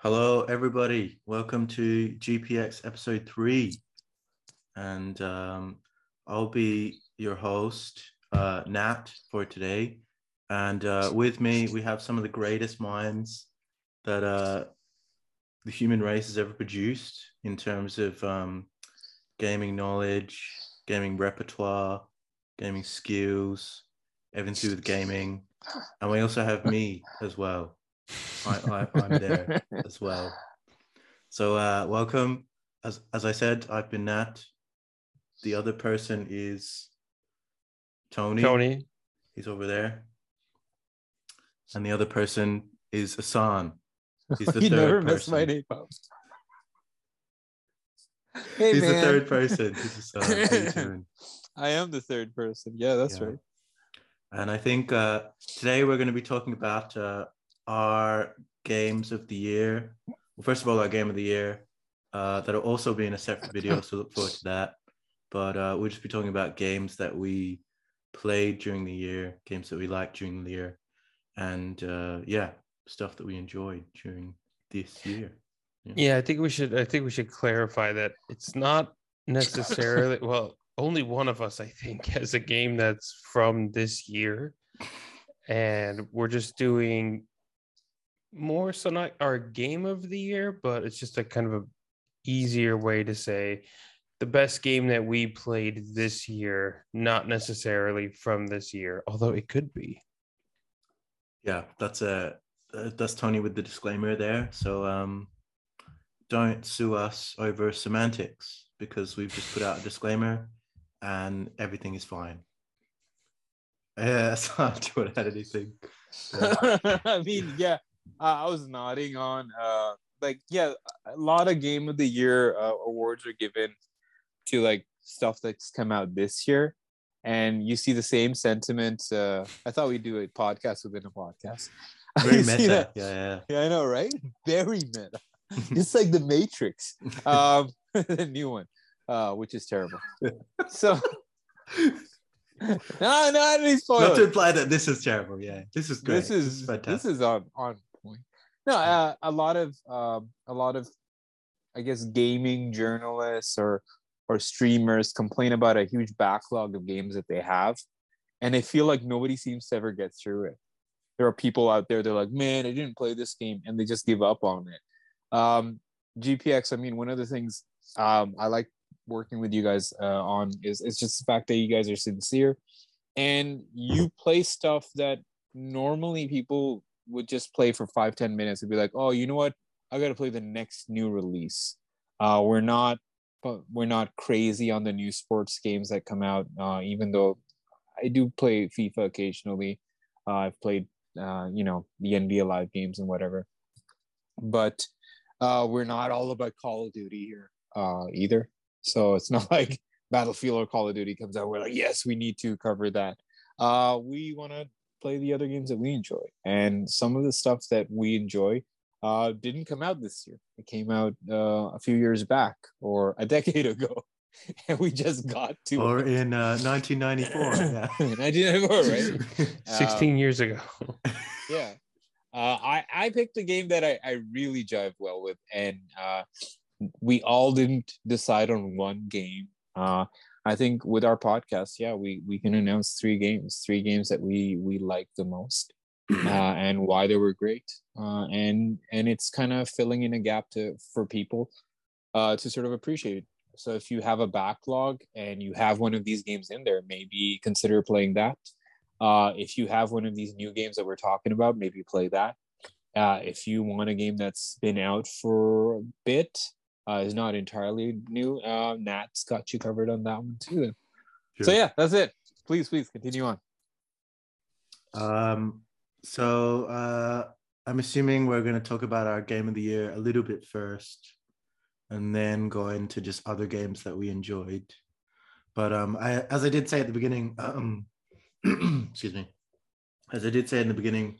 Hello, everybody. Welcome to GPX episode three. And um, I'll be your host, uh, Nat, for today. And uh, with me, we have some of the greatest minds that uh, the human race has ever produced in terms of um, gaming knowledge, gaming repertoire, gaming skills, everything to do with gaming. And we also have me as well. I, I, I'm there as well. So uh, welcome. As as I said, I've been Nat. The other person is Tony. Tony. He's over there. And the other person is Asan. He's the you third never person. miss my name up. Hey He's man. the third person. He's Asan. How you doing? I am the third person. Yeah, that's Yeah. right. And I think uh, today we're going to be talking about uh, our games of the year. Well, first of all, our game of the year. Uh, that'll also be in a separate video, so look forward to that. But uh, we'll just be talking about games that we played during the year, games that we liked during the year, and uh, yeah, stuff that we enjoyed during this year. Yeah, I think we should I think we should clarify that it's not necessarily well, only one of us I think has a game that's from this year. And we're just doing more so not our game of the year, but it's just a kind of a easier way to say the best game that we played this year, not necessarily from this year, although it could be. Yeah, that's a uh, that's Tony with the disclaimer there. So um, don't sue us over semantics because we've just put out a disclaimer and everything is fine. Yeah, that's not to add anything. Yeah. I mean, yeah, uh, I was nodding on. Uh, like, yeah, a lot of game of the year uh, awards are given to like stuff that's come out this year, and you see the same sentiment. Uh, I thought we'd do a podcast within a podcast. Very meta. Yeah, yeah. Yeah, I know, right? Very meta. it's like the Matrix, um, the new one, uh, which is terrible. So, no, no, any Not to imply that this is terrible. Yeah, this is great. This is this fantastic. is on on. No, uh, a lot of um, a lot of, I guess, gaming journalists or or streamers complain about a huge backlog of games that they have, and they feel like nobody seems to ever get through it. There are people out there. They're like, "Man, I didn't play this game," and they just give up on it. Um, GPX. I mean, one of the things um, I like working with you guys uh, on is it's just the fact that you guys are sincere, and you play stuff that normally people would just play for five ten minutes and be like, "Oh, you know what? I got to play the next new release." Uh, we're not, but we're not crazy on the new sports games that come out. Uh, even though I do play FIFA occasionally, uh, I've played, uh, you know, the NBA Live games and whatever. But uh, we're not all about Call of Duty here uh, either. So it's not like Battlefield or Call of Duty comes out. We're like, yes, we need to cover that. Uh, we want to play the other games that we enjoy, and some of the stuff that we enjoy uh, didn't come out this year. It came out uh, a few years back or a decade ago, and we just got to Or it. in uh, 1994. Yeah. 1994, right? Uh, 16 years ago. yeah. Uh, I I picked a game that I, I really jive well with, and uh, we all didn't decide on one game. Uh, I think with our podcast, yeah, we we can announce three games, three games that we we like the most, uh, and why they were great, uh, and and it's kind of filling in a gap to for people uh, to sort of appreciate. It. So if you have a backlog and you have one of these games in there, maybe consider playing that. Uh, if you have one of these new games that we're talking about, maybe play that. Uh, if you want a game that's been out for a bit, uh, is not entirely new, uh, Nat's got you covered on that one too. Then. So yeah, that's it. Please, please continue on. Um, so uh, I'm assuming we're going to talk about our game of the year a little bit first, and then go into just other games that we enjoyed. But um, I, as I did say at the beginning, um, excuse me, as I did say in the beginning,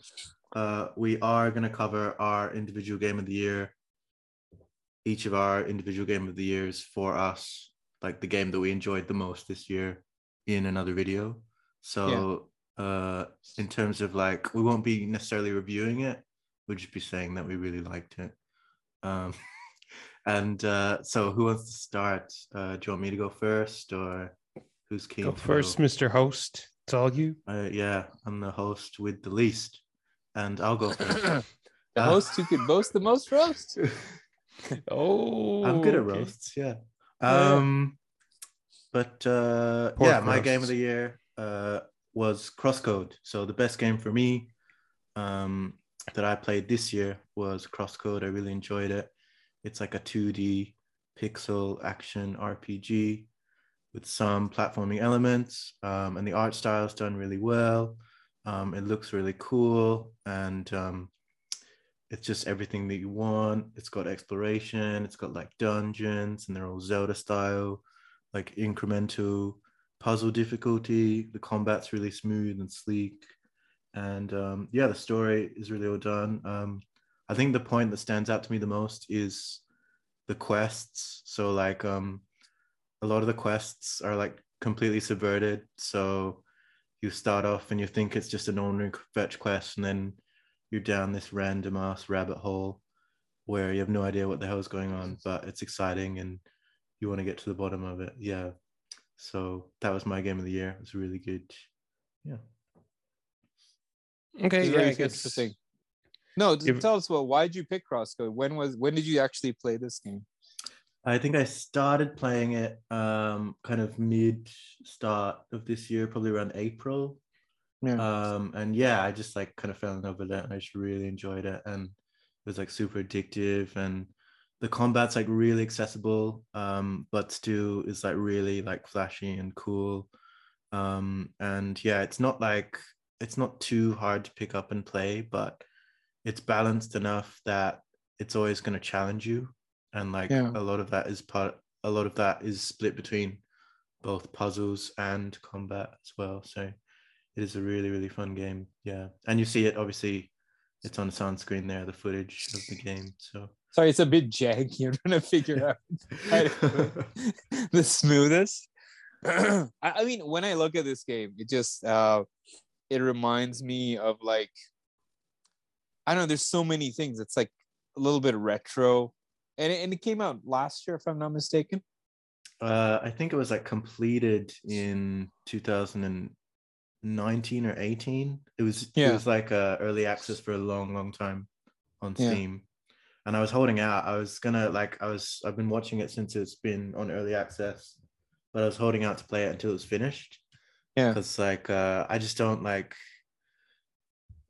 uh, we are going to cover our individual game of the year. Each of our individual game of the years for us, like the game that we enjoyed the most this year, in another video. So uh in terms of like we won't be necessarily reviewing it we'll just be saying that we really liked it Um, and uh, so, who wants to start? Uh, do you want me to go first, or who's keen? Go to first, Mr. Host. It's all you. Uh, yeah, I'm the host with the least, and I'll go first. The Uh, host who could boast the most roast. Oh, I'm good at okay. roasts, yeah. Yeah. Um, but uh, Pork yeah, my game of the year uh was Crosscode. So the best game for me, um, that I played this year was Crosscode. I really enjoyed it. It's like a 2D pixel action RPG with some platforming elements, um, and the art style is done really well. Um, it looks really cool, and um, it's just everything that you want. It's got exploration, it's got like dungeons, and they're all Zelda style, like incremental puzzle difficulty. The combat's really smooth and sleek, and um, yeah, the story is really well done. Um, I think the point that stands out to me the most is the quests. So like um, a lot of the quests are like completely subverted. So you start off and you think it's just an ordinary fetch quest, and then you're down this random ass rabbit hole where you have no idea what the hell is going on, but it's exciting and you want to get to the bottom of it. Yeah. So that was my game of the year. It was really good. Yeah. Okay, It's yeah, very I guess. interesting. No, t- Give- tell us well, why did you pick Crosscode? When was when did you actually play this game? I think I started playing it um kind of mid start of this year, probably around April. Yeah. Um and yeah, I just like kind of fell in love with it and I just really enjoyed it and it was like super addictive and the combat's like really accessible um but still is like really like flashy and cool. Um and yeah, it's not like it's not too hard to pick up and play, but it's balanced enough that it's always going to challenge you and like Yeah. a lot of that is part a lot of that is split between both puzzles and combat as well so it is a really really fun game yeah and you see it obviously it's on the sound screen there the footage of the game so Sorry, it's a bit janky. I'm trying to figure out how to do it the smoothest. I, I mean, when I look at this game, it just uh it reminds me of like I don't know, there's so many things. It's like a little bit retro. And it, and it came out last year, if I'm not mistaken. uh i think it was like completed in 2019 or 18 it was Yeah. it was like uh early access for a long long time on Yeah. steam. And i was holding out. I was gonna like i was i've been watching it since it's been on early access but i was holding out to play it until it was finished. Yeah. because like uh i just don't like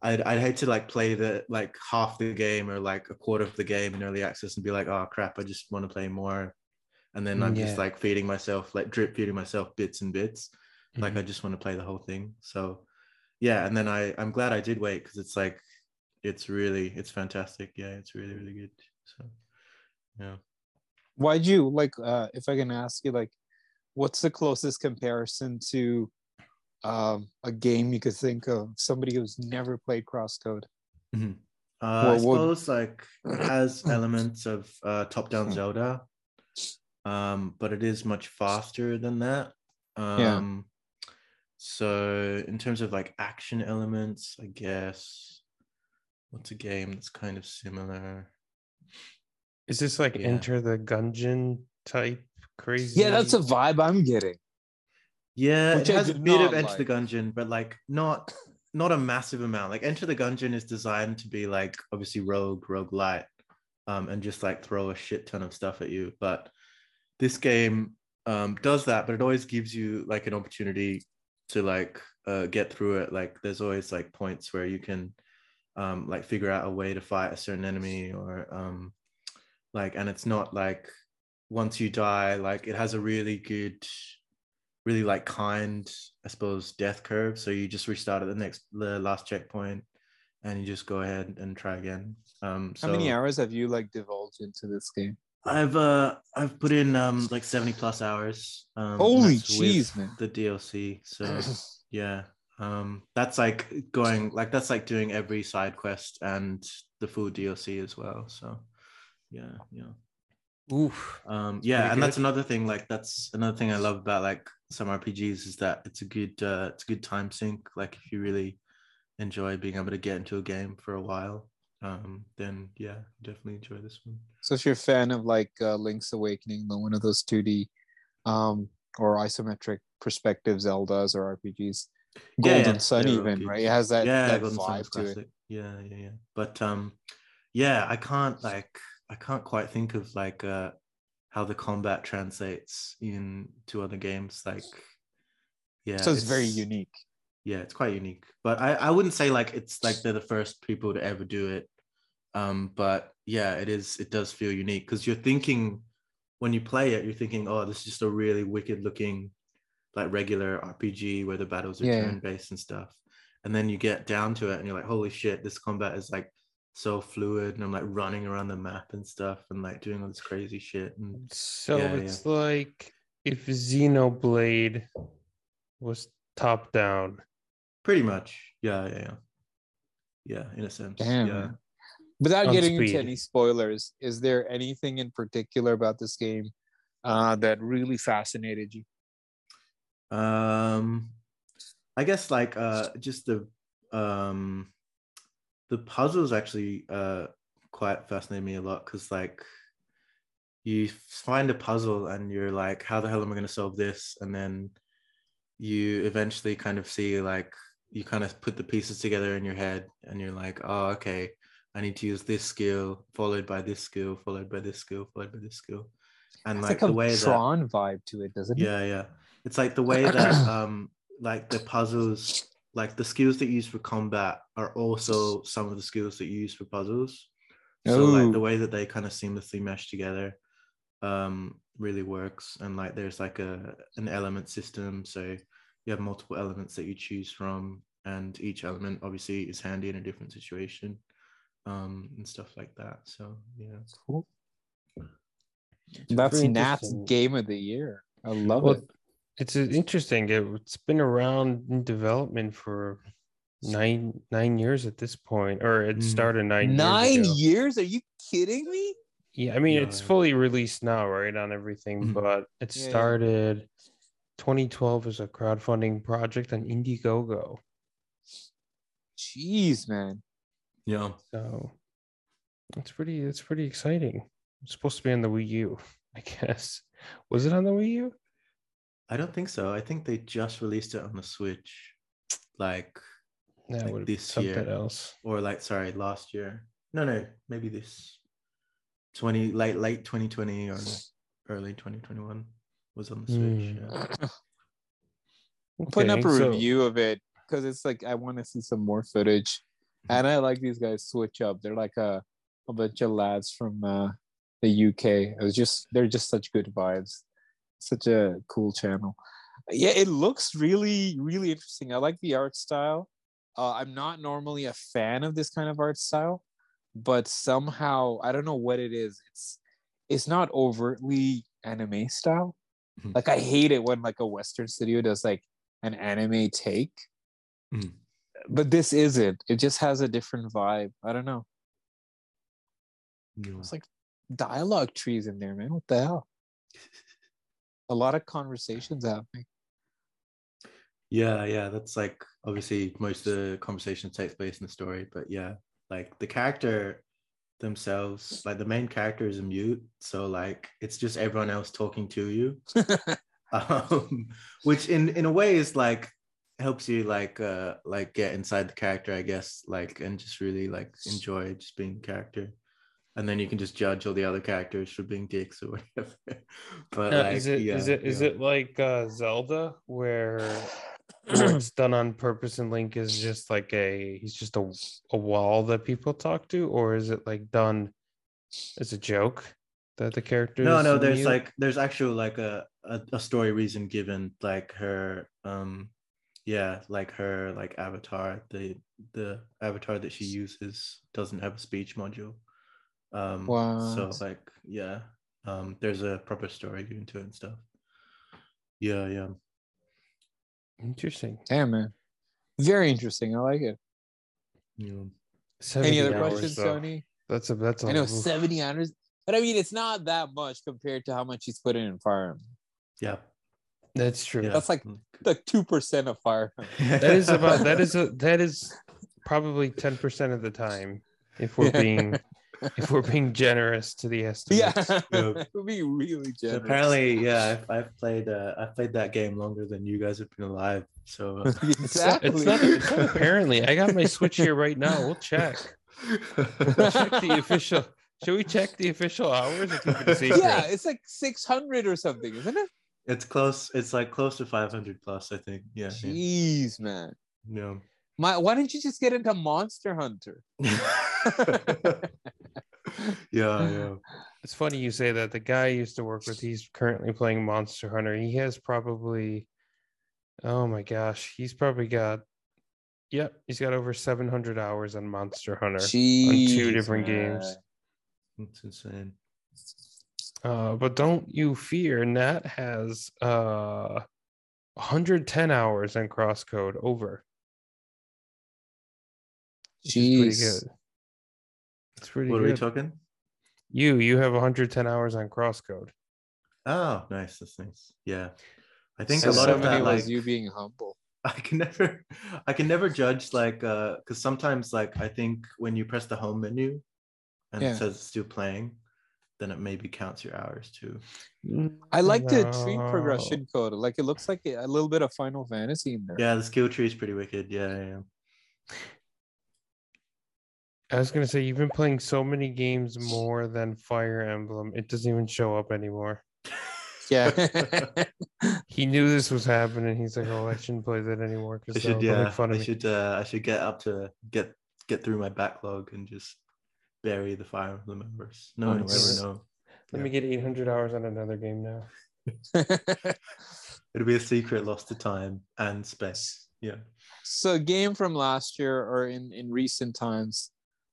I'd, I'd hate to like play the like half the game or like a quarter of the game in early access and be like oh crap i just want to play more. And then i'm just like feeding myself like drip feeding myself bits and bits like Mhm. i just want to play the whole thing so yeah and then i i'm glad i did wait because it's like it's really it's fantastic yeah it's really really good so yeah Why'd you like uh if I can ask you, like, what's the closest comparison to um a game you could think of somebody who's never played crosscode? Mhm. uh, Well, i suppose like it has elements of uh top down zelda um but it is much faster than that um Yeah. So in terms of like action elements i guess what's a game that's kind of similar Is this like Yeah. Enter the Gungeon type crazy? Yeah, that's a vibe I'm getting. Yeah, Which it has a bit of not Enter the like. Gungeon, but like not not a massive amount. Like Enter the Gungeon is designed to be like obviously rogue, roguelite, um, and just like throw a shit ton of stuff at you. But this game um does that, but it always gives you like an opportunity to like uh get through it. Like there's always like points where you can um like figure out a way to fight a certain enemy or um like and it's not like once you die, like it has a really good really like kind, I suppose, death curve. So you just restart at the next the last checkpoint and you just go ahead and try again. Um How many hours have you like divulged into this game? I've uh I've put in um like 70 plus hours. Um Holy jeez, man. The DLC. So yeah. Um that's like going like that's like doing every side quest and the full DLC as well. So yeah, yeah. Oof. Um, yeah, Pretty and that's another thing. Like that's another thing I love about like some RPGs is that it's a good uh, it's a good time sink. Like if you really enjoy being able to get into a game for a while, um, then yeah, definitely enjoy this one. So if you're a fan of like uh, Link's Awakening, the one of those 2D um, or isometric perspective Zeldas or RPGs, Golden yeah, Sun they're even, okay. right? It has that, yeah, that Golden Sun is vibe to it. Yeah, yeah, yeah. But um, yeah, I can't like I can't quite think of like uh how the combat translates in to other games. Like, yeah, so it's, very unique. Yeah it's quite unique but i i wouldn't say like it's like they're the first people to ever do it um but yeah it is it does feel unique because you're thinking when you play it you're thinking oh this is just a really wicked looking like regular rpg where the battles are Yeah. turn based and stuff and then you get down to it and you're like holy shit this combat is like so fluid and i'm like running around the map and stuff and like doing all this crazy shit and So Yeah, it's like if Xenoblade was top down. Pretty much yeah yeah yeah yeah in a sense Damn. yeah. Without On getting speed. into any spoilers, is there anything in particular about this game uh, that really fascinated you? Um, I guess like uh, just the um, the puzzles actually uh quite fascinate me a lot because like you find a puzzle and you're like, how the hell am I going to solve this? And then you eventually kind of see like you kind of put the pieces together in your head and you're like, oh, okay, I need to use this skill followed by this skill, followed by this skill, followed by this skill. And like, like, the way that Tron vibe to it, doesn't it? yeah yeah. It's like the way that um like the puzzles like the skills that you use for combat are also some of the skills that you use for puzzles. So like the way that they kind of seamlessly mesh together um really works. And like there's like a an element system. So you have multiple elements that you choose from and each element obviously is handy in a different situation um and stuff like that so yeah Cool. It's That's Nat's game of the year. I love Well, it. It's interesting. It, it's been around in development for nine nine years at this point, or it Mm. started nine. Nine years. ago. years? Are you kidding me? Yeah, I mean it's Yeah. fully released now, right, on everything. Mhm. But it Yeah, yeah. Started 2012 is a crowdfunding project on Indiegogo. Jeez, man. yeah So it's pretty. It's pretty exciting. It's supposed to be on the Wii U, I guess. Was it on the Wii U? I don't think so. I think they just released it on the Switch, like That Like would this something year. else. or like sorry, last year. No, no, maybe this twenty late late twenty twenty or early twenty twenty one was on the Switch. Hmm. Yeah. I'm putting up a so- review of it because it's like I want to see some more footage. And I like these guys switch up. They're like a, a bunch of lads from uh, the UK. It was just they're just such good vibes. Such a cool channel. Yeah, it looks really, really interesting. I like the art style. Uh, I'm not normally a fan of this kind of art style, but somehow I don't know what it is. It's it's not overtly anime style. Mhm. Like I hate it when like a Western studio does like an anime take. Mhm. But this isn't. It just has a different vibe. I don't know. It's like dialogue trees in there, man. What the hell? A lot of conversations happening. Yeah, yeah, that's like obviously most of the conversation takes place in the story, but yeah, like the character themselves, like the main character is a mute, so like it's just everyone else talking to you, um, which in in a way is like helps you like uh like get inside the character, I guess, like and just really like enjoy just being character. And then you can just judge all the other characters for being dicks or whatever. but Uh, like, is it yeah, is it is yeah. it like uh, Zelda where where it's done on purpose and Link is just like a he's just a, a wall that people talk to, or is it like done as a joke that the character? no no there's mute? like there's actual like a, a a story reason given like her um yeah like her like avatar the the avatar that she uses doesn't have a speech module um so What? like yeah um there's a proper story given to it and stuff yeah yeah interesting. Damn man. Very interesting. I like it. yeah Any other hours, questions, though. Sony? That's a that's a I know oof. 70 hours. But I mean it's not that much compared to how much he's put in Fire Emblem. yeah That's true. yeah That's like like two percent of Fire That is about that is a that is probably ten percent of the time. If we're Yeah. being if we're being generous to the Yeah, estimates. it would be really So generous. apparently, yeah, I've, I've played uh, I've played that game longer than you guys have been alive. So uh, exactly. It's not, it's not apparently. I got my Switch here right now. We'll check. We'll check the official. Should we check the official hours or keep it a yeah, it's like six hundred or something, isn't it? it's close. It's like close to 500 plus, I think. Yeah. yeah. Jeez, man. No. My, why don't you just get into Monster Hunter? yeah, yeah. It's funny you say that. The guy I used to work with, he's currently playing Monster Hunter. He has probably, oh my gosh, he's probably got, yep, he's got over 700 hours on Monster Hunter. Jeez, different man. games. It's insane. Uh, but don't you fear, Nat has uh 110 hours on Crosscode over. Which is pretty Jeez. good. It's pretty What are we talking? you you have 110 hours on Crosscode. Oh, nice. That's nice. Yeah. I think So a lot of somebody that, was like, you being humble. I can never, I can never judge like, uh, because sometimes like I think when you press the home menu, and Yeah. it says it's still playing, then it maybe counts your hours too. I like the tree progression code. Like it looks like a little bit of Final Fantasy in there. Yeah, the skill tree is pretty wicked. Yeah, yeah. Yeah. I was gonna say you've been playing so many games more than Fire Emblem. It doesn't even show up anymore. Yeah. He knew this was happening. He's like, "Oh, I shouldn't play that anymore." I Because should, they'll yeah, fun I should, uh, I should get up to get get through my backlog and just bury the Fire Emblem members. No one will ever know. Let me get 800 hours on another game now. It'll be a secret lost to time and space. Yeah. so game from last year or in in recent times,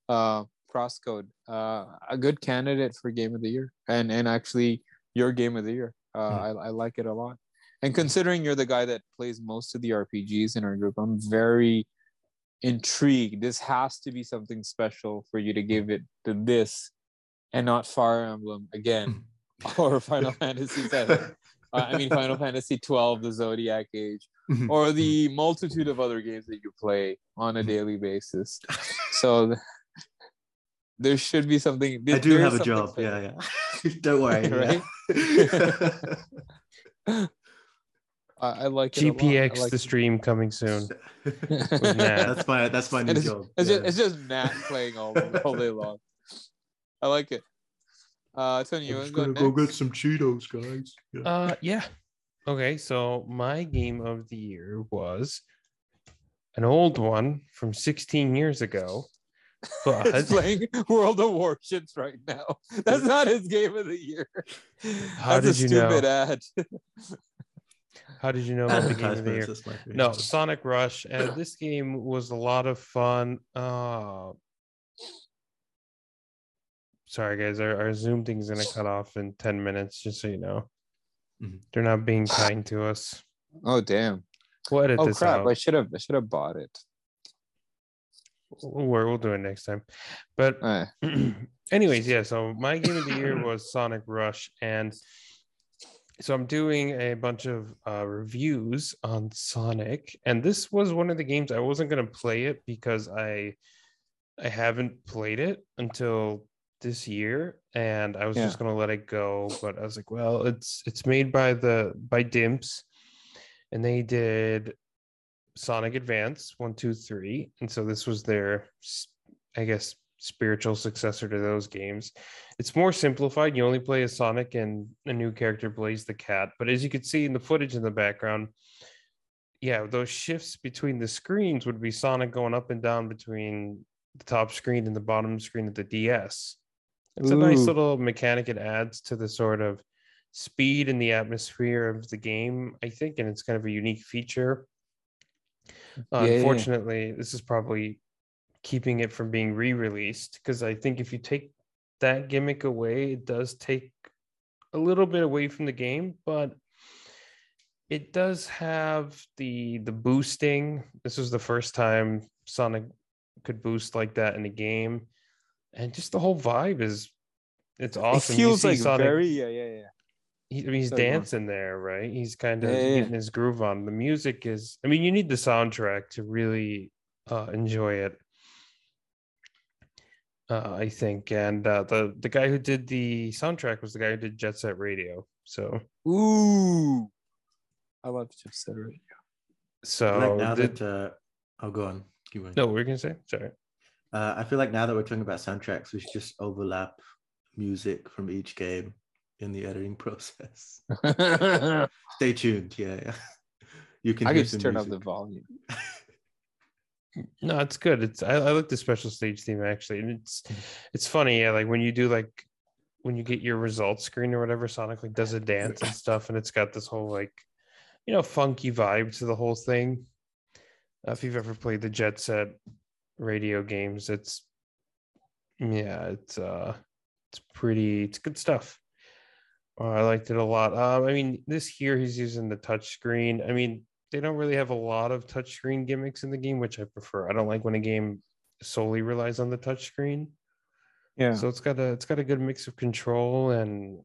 uh, Crosscode, uh, a good candidate for game of the year, and and actually your game of the year. Uh, Hmm. I I like it a lot. And considering you're the guy that plays most of the RPGs in our group, I'm very intrigued. This has to be something special for you to give it to this, and not Fire Emblem again or Final Fantasy VII. Uh, I mean, Final Fantasy 12, the Zodiac Age, or the multitude of other games that you play on a Mhm. daily basis. So there should be something. I do have a job. Yeah, yeah. Don't worry. Right? yeah. I, I like it a lot. I GPX like the it. stream coming soon. Nat. that's my that's my new it's, job. it's, yeah. just, it's just Nat playing all, all day long. I like it. Uh, Tony, you I'm just gonna go next? get some Cheetos, guys. Yeah. Uh, yeah. Okay, so my game of the year was an old one from 16 years ago, but He's playing World of Warships right now. That's not his game of the year. How That's did a you know? stupid ad. how did you know about the game of the year? That's my. No, Sonic Rush, and this game was a lot of fun. Uh, sorry, guys, our, our Zoom thing's gonna cut off in 10 minutes, just so you know. Mhm. They're not being kind to us. Oh damn! We'll edit Oh this crap! out. I should have. I should have bought it. We'll, we'll do it next time. But Uh, anyways, yeah. So my game of the year was Sonic Rush, and so I'm doing a bunch of uh, reviews on Sonic, and this was one of the games I wasn't gonna play it because I I haven't played it until this year, and I was Yeah. just gonna let it go. But I was like, well, it's it's made by the by Dimps, and they did Sonic Advance one, two, three, and so this was their, I guess, spiritual successor to those games. It's more simplified. You only play as Sonic and a new character, Blaze the Cat. But as you can see in the footage in the background, yeah, those shifts between the screens would be Sonic going up and down between the top screen and the bottom screen of the DS. It's a nice little mechanic. It adds to the sort of speed and the atmosphere of the game, I think, and it's kind of a unique feature. Uh, yeah, yeah, yeah. Unfortunately, this is probably keeping it from being re-released because I think if you take that gimmick away, it does take a little bit away from the game, but it does have the the boosting. This was the first time Sonic could boost like that in a game, and just the whole vibe is it's awesome. It feels like Sonic- very yeah yeah yeah. He, I mean, he's Sorry, go on. dancing there, right? He's kind of Yeah, yeah, getting his groove on. The music is, I mean, you need the soundtrack to really uh, enjoy it. uh, I think, and uh, the the guy who did the soundtrack was the guy who did Jet Set Radio. So, Ooh, I love Jet Set Radio. so like now the- that uh, I'll go on. Keep going. no, what were you gonna say? Sorry. Uh, I feel like now that we're talking about soundtracks, we should just overlap music from each game in the editing process. Stay tuned. Yeah, yeah. You can. could hear just some turn up the volume. No, it's good. It's I, I like the special stage theme actually, and it's it's funny. Yeah, like when you do like when you get your results screen or whatever, Sonic like does a dance and stuff, and it's got this whole like you know funky vibe to the whole thing. Uh, if you've ever played the Jet Set radio games, it's yeah, it's uh, it's pretty, it's good stuff. Uh, I liked it a lot. Um, I mean, this here he's using the touch screen. I mean, they don't really have a lot of touchscreen gimmicks in the game, which I prefer. I don't like when a game solely relies on the touchscreen. Yeah. So it's got a it's got a good mix of control and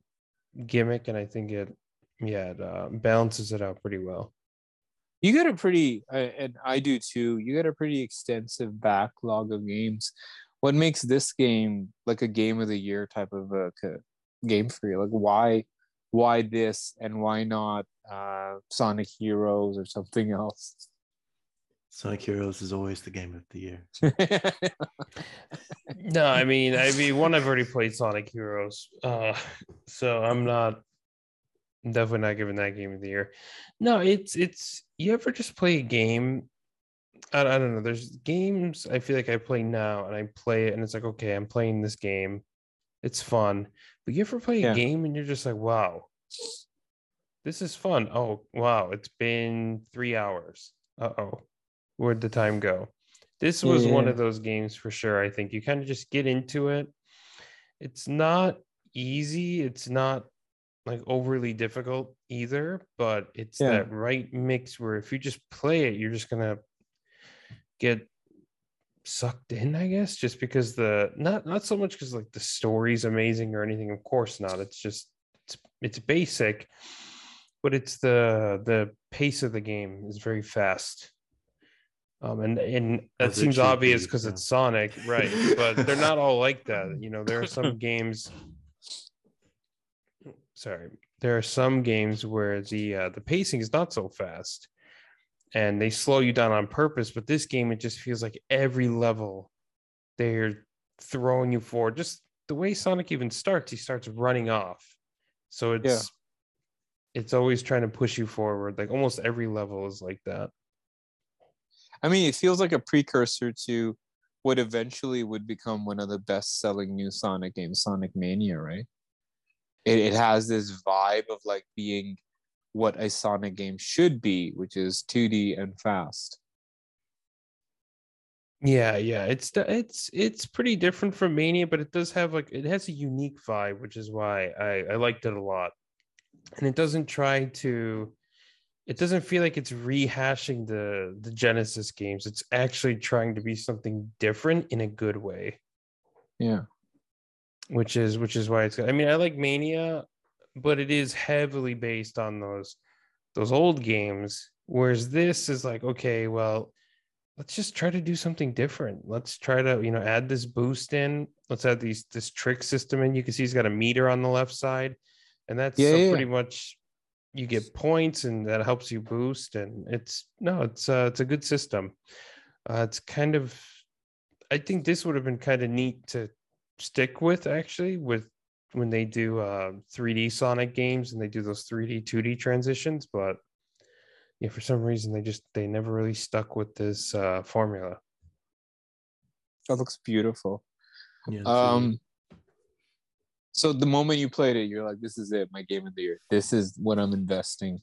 gimmick, and I think it yeah it uh, balances it out pretty well. you get a pretty uh, and i do too you get a pretty extensive backlog of games what makes this game like a game of the year type of a game for you like why why this and why not uh sonic heroes or something else Sonic Heroes is always the game of the year. No, I mean, I mean, one I've already played Sonic Heroes, uh, so I'm not I'm definitely not giving that game of the year. No, it's it's you ever just play a game? I, I don't know. There's games I feel like I play now, and I play it, and it's like, okay, I'm playing this game, it's fun. But you ever play a game and you're just like, wow, this is fun. Oh, wow, it's been three hours. Uh oh, where'd the time go? This was one of those games for sure. I think you kind of just get into it. It's not easy. It's not like overly difficult either, but it's Yeah. that right mix where if you just play it, you're just gonna get sucked in, I guess, just because the not not so much because like the story's amazing or anything. Of course not. It's just it's it's basic, but it's the the pace of the game is very fast. Um, and and that seems obvious because yeah. it's Sonic, right? But they're not all like that. You know, there are some games. Sorry, there are some games where the uh, the pacing is not so fast, and they slow you down on purpose. But this game, it just feels like every level they're throwing you forward. Just the way Sonic even starts, he starts running off, so it's it's always trying to push you forward. Like almost every level is like that. I mean, it feels like a precursor to what eventually would become one of the best selling new Sonic games, Sonic Mania, right? It, it has this vibe of like being what a Sonic game should be, which is 2D and fast. Yeah, yeah, it's it's it's pretty different from Mania, but it does have like it has a unique vibe, which is why I I liked it a lot. And it doesn't try to it doesn't feel like it's rehashing the the Genesis games. It's actually trying to be something different in a good way, Yeah. which is which is why it's good. I mean, I like Mania, but it is heavily based on those those old games, whereas this is like, okay, well, let's just try to do something different. Let's try to, you know, add this boost in. Let's add these this trick system in. You can see he's got a meter on the left side, and that's Yeah, so yeah, pretty much you get points, and that helps you boost. And it's no, it's uh, it's a good system. Uh, it's kind of, I think this would have been kind of neat to stick with actually with when they do uh 3D Sonic games and they do those 3D 2D transitions, but yeah, for some reason they just they never really stuck with this uh formula. That looks beautiful. Yeah, Um, so the moment you played it, you're like, this is it, my game of the year. This is what I'm investing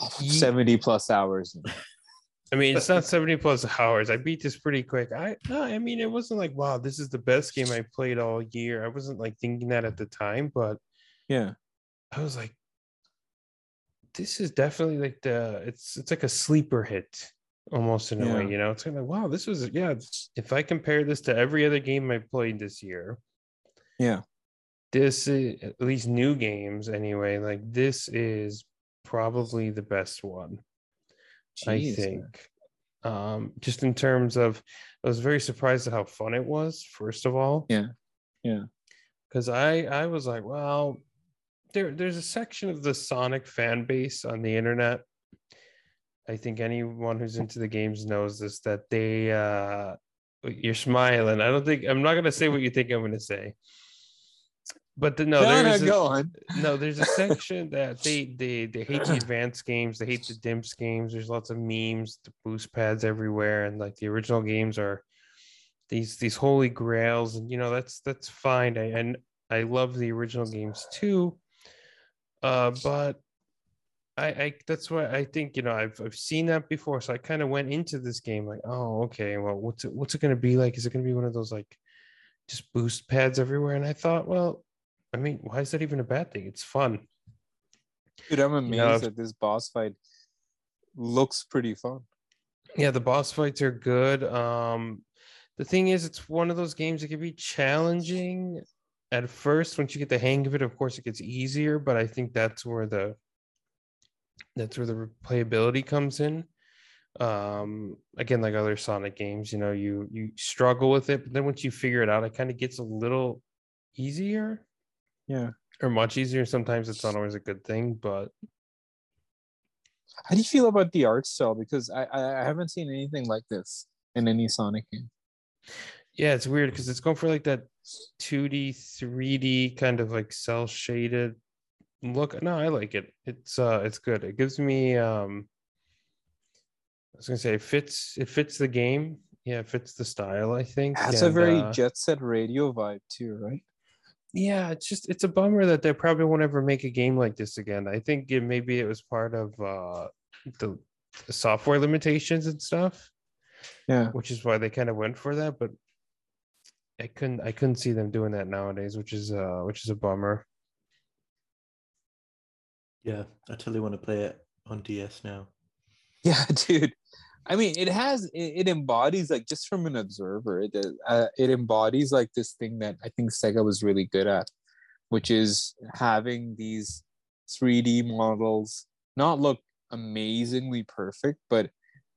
70 plus hours in. I mean, it's not 70 plus hours. I beat this pretty quick. I no, I mean, it wasn't like, wow, this is the best game I played all year. I wasn't like thinking that at the time, but Yeah. I was like, this is definitely like the it's it's like a sleeper hit almost in a way, you know. It's kind of like, wow, this was yeah. If I compare this to every other game I played this year, Yeah. this is at least new games anyway. Like this is probably the best one. I think. Um, just in terms of, I was very surprised at how fun it was. First of all, Yeah. Yeah. because I I was like, well, there there's a section of the Sonic fan base on the internet. I think anyone who's into the games knows this that they uh you're smiling. I don't think I'm not gonna say what you think I'm gonna say. But the, no, there's a- no, there's a section that they they they hate the advanced games, they hate the dimps games. There's lots of memes, the boost pads everywhere, and like the original games are these these holy grails, and you know that's that's fine. I and I love the original games too. Uh, but I I that's why I think you know I've I've seen that before, so I kind of went into this game like, oh okay, well what's it what's it gonna be like? Is it gonna be one of those like just boost pads everywhere? And I thought, well, I mean, why is that even a bad thing? It's fun. Dude, I'm amazed know, that this boss fight looks pretty fun. Yeah, the boss fights are good. Um, the thing is, it's one of those games that can be challenging at first. Once you get the hang of it, of course, it gets easier. But I think that's where the that's where the replayability comes in. Um, again, like other Sonic games, you know, you you struggle with it, but then once you figure it out, it kind of gets a little easier Yeah. or much easier. Sometimes it's not always a good thing, but How do you feel about the art style? Because I I haven't seen anything like this in any Sonic game. Yeah, it's weird because it's going for like that 2D, 3D kind of like cell shaded look. No, I like it. It's uh it's good. It gives me um I was gonna say it fits it fits the game. Yeah, it fits the style, I think. That's a and, very uh, jet set radio vibe too, right? Yeah, it's just it's a bummer that they probably won't ever make a game like this again. I think it, maybe it was part of uh the, the software limitations and stuff. Yeah. which is why they kind of went for that. But I couldn't I couldn't see them doing that nowadays, which is uh which is a bummer. Yeah, I totally want to play it on DS now. Yeah, dude. I mean, it has it, it embodies like just from an observer, it uh, it embodies like this thing that I think Sega was really good at, which is having these 3D models not look amazingly perfect, but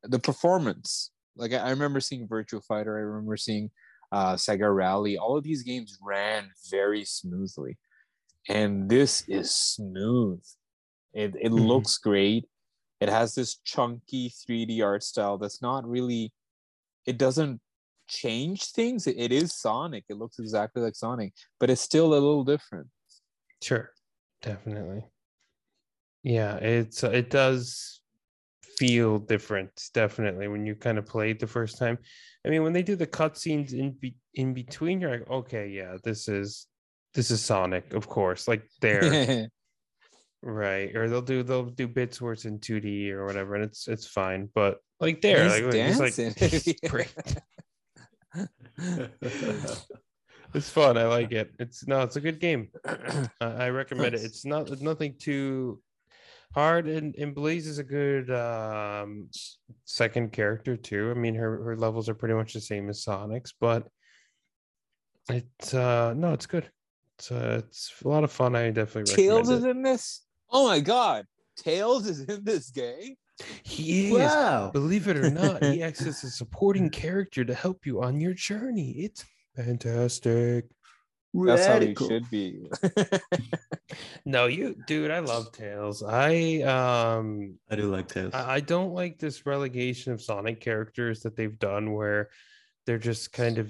the performance. Like I, I remember seeing Virtual Fighter, I remember seeing uh, Sega Rally. All of these games ran very smoothly, and this is smooth. It it Mhm. looks great it has this chunky 3d art style that's not really it doesn't change things it, it is sonic it looks exactly like sonic but it's still a little different Sure, definitely. Yeah, it's it does feel different, definitely when you kind of play it the first time. I mean, when they do the cutscenes in be- in between, you're like, okay, yeah, this is this is Sonic, of course, like there. Right. Or they'll do they'll do bits where it's in 2D or whatever, and it's it's fine. But like there, He's like look, he's like dancing. he's pretty- it's fun. I like it. It's no, it's a good game. I, I recommend it. It's not it's nothing too hard and, and Blaze is a good um second character too. I mean her her levels are pretty much the same as Sonic's, but it's uh no, it's good. It's uh, it's a lot of fun. I definitely tails recommend is it. in this oh my god tails is in this game He is. wow. Believe it or not, he acts as a supporting character to help you on your journey. It's fantastic. that's how he should be No, you dude, I love Tails. I um I do like Tails. I, I don't like this relegation of Sonic characters that they've done where they're just kind of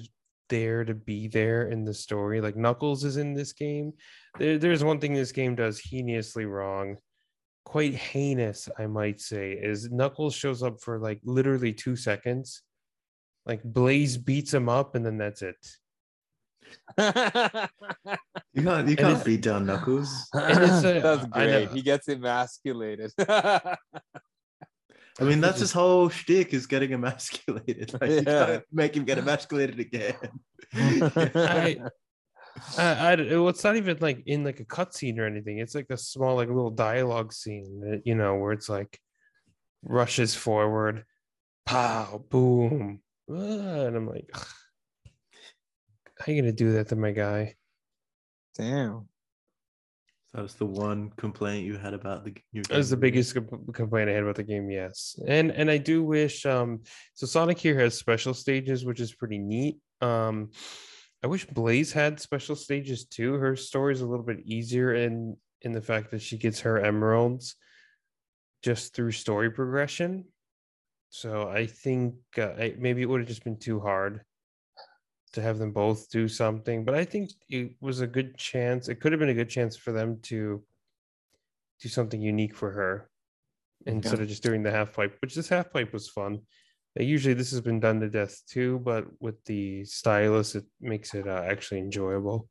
there to be there in the story. Like Knuckles is in this game. There, there's one thing this game does heinously wrong, quite heinous, I might say, is Knuckles shows up for like literally two seconds. Like Blaze beats him up, and then that's it. You can't you can't beat down Knuckles. It's a- that's great he gets emasculated I mean, that's his whole shtick is getting emasculated. Like, you Yeah. can't make him get emasculated again. I, I, I, well, it's not even like in like a cutscene or anything. It's like a small, like little dialogue scene, that, you know, where it's like rushes forward, pow, boom, ah, and I'm like, "Ugh, how you gonna do that to my guy? damn That was the one complaint you had about the your That was the biggest com- complaint I had about the game. Yes, and and I do wish. Um, so Sonic here has special stages, which is pretty neat. Um, I wish Blaze had special stages too. Her story is a little bit easier in in the fact that she gets her emeralds just through story progression. So I think uh, I, maybe it would have just been too hard to have them both do something. But I think it was a good chance. It could have been a good chance for them to do something unique for her instead of just doing the half pipe, which this half pipe was fun. Usually this has been done to death too, but with the stylus, it makes it uh, actually enjoyable.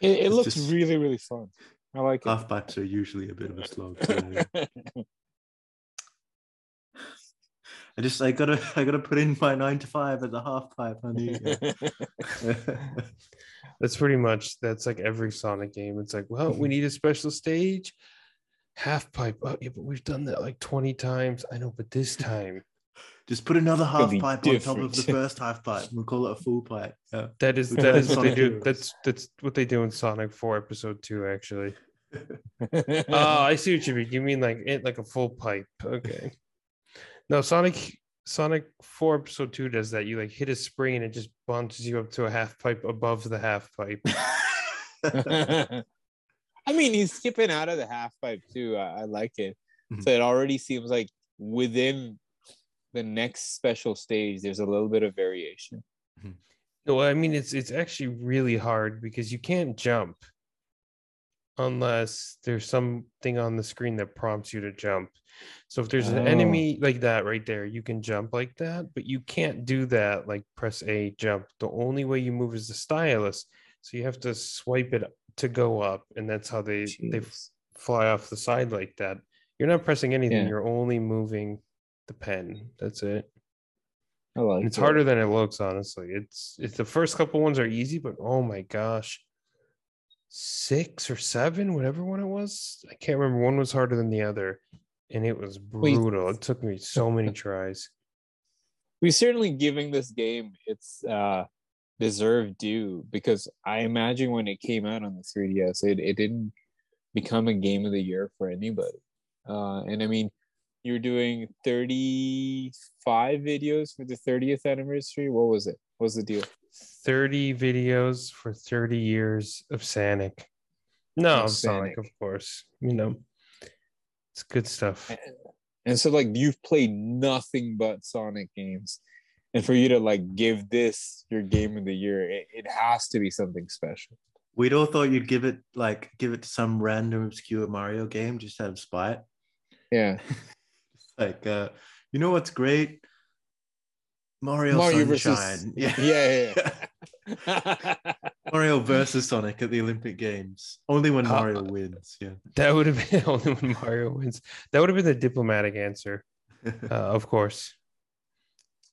It, it looks just- really, really fun. I like it. half pipes are usually a bit of a slog. too. I just I gotta I gotta put in my nine to five as a half pipe, honey. That's pretty much that's like every Sonic game. It's like, well, we need a special stage, half pipe. Oh, yeah, but we've done that like 20 times. I know, but this time just put another half be pipe on top of the first half pipe. We'll call it a full pipe. Yeah. that is Which that is is what they do. That's that's what they do in Sonic 4 episode 2, actually. Oh, I see what you mean. You mean like it like a full pipe. Okay. No, Sonic Sonic 4 episode 2 does that. You like hit a spring and it just bounces you up to a half pipe above the half pipe. I mean, he's skipping out of the half pipe too. I, I like it. Mhm. So it already seems like within the next special stage, there's a little bit of variation. No, I mean it's it's actually really hard because you can't jump unless there's something on the screen that prompts you to jump. So if there's an Oh. enemy like that right there, you can jump like that, but you can't do that like press A jump. The only way you move is the stylus. So you have to swipe it to go up, and that's how they they fly off the side like that. You're not pressing anything, Yeah. you're only moving the pen. That's it. I like It's it. harder than it looks, honestly. It's it's the first couple ones are easy, but oh my gosh. Six or seven, whatever one it was. I can't remember. One was harder than the other. And it was brutal. It took me so many tries. We're certainly giving this game its uh, deserved due because I imagine when it came out on the 3DS, it, it didn't become a game of the year for anybody. Uh, and I mean, you're doing 35 videos for the 30th anniversary. What was it? What was the deal? 30 videos for 30 years of Sonic. No, Of Sonic, Sonic. of course. You know, it's good stuff. And so, like, you've played nothing but Sonic games. And for you to like give this your game of the year, it, it has to be something special. We'd all thought you'd give it like give it to some random obscure Mario game just out of spite. Yeah. Like uh you know what's great? Mario, Mario versus- Sunshine. Yeah. Yeah, yeah, Mario versus Sonic at the Olympic Games. Only when Uh, Mario wins. Yeah. That would have been only when Mario wins. That would have been the diplomatic answer, uh, of course.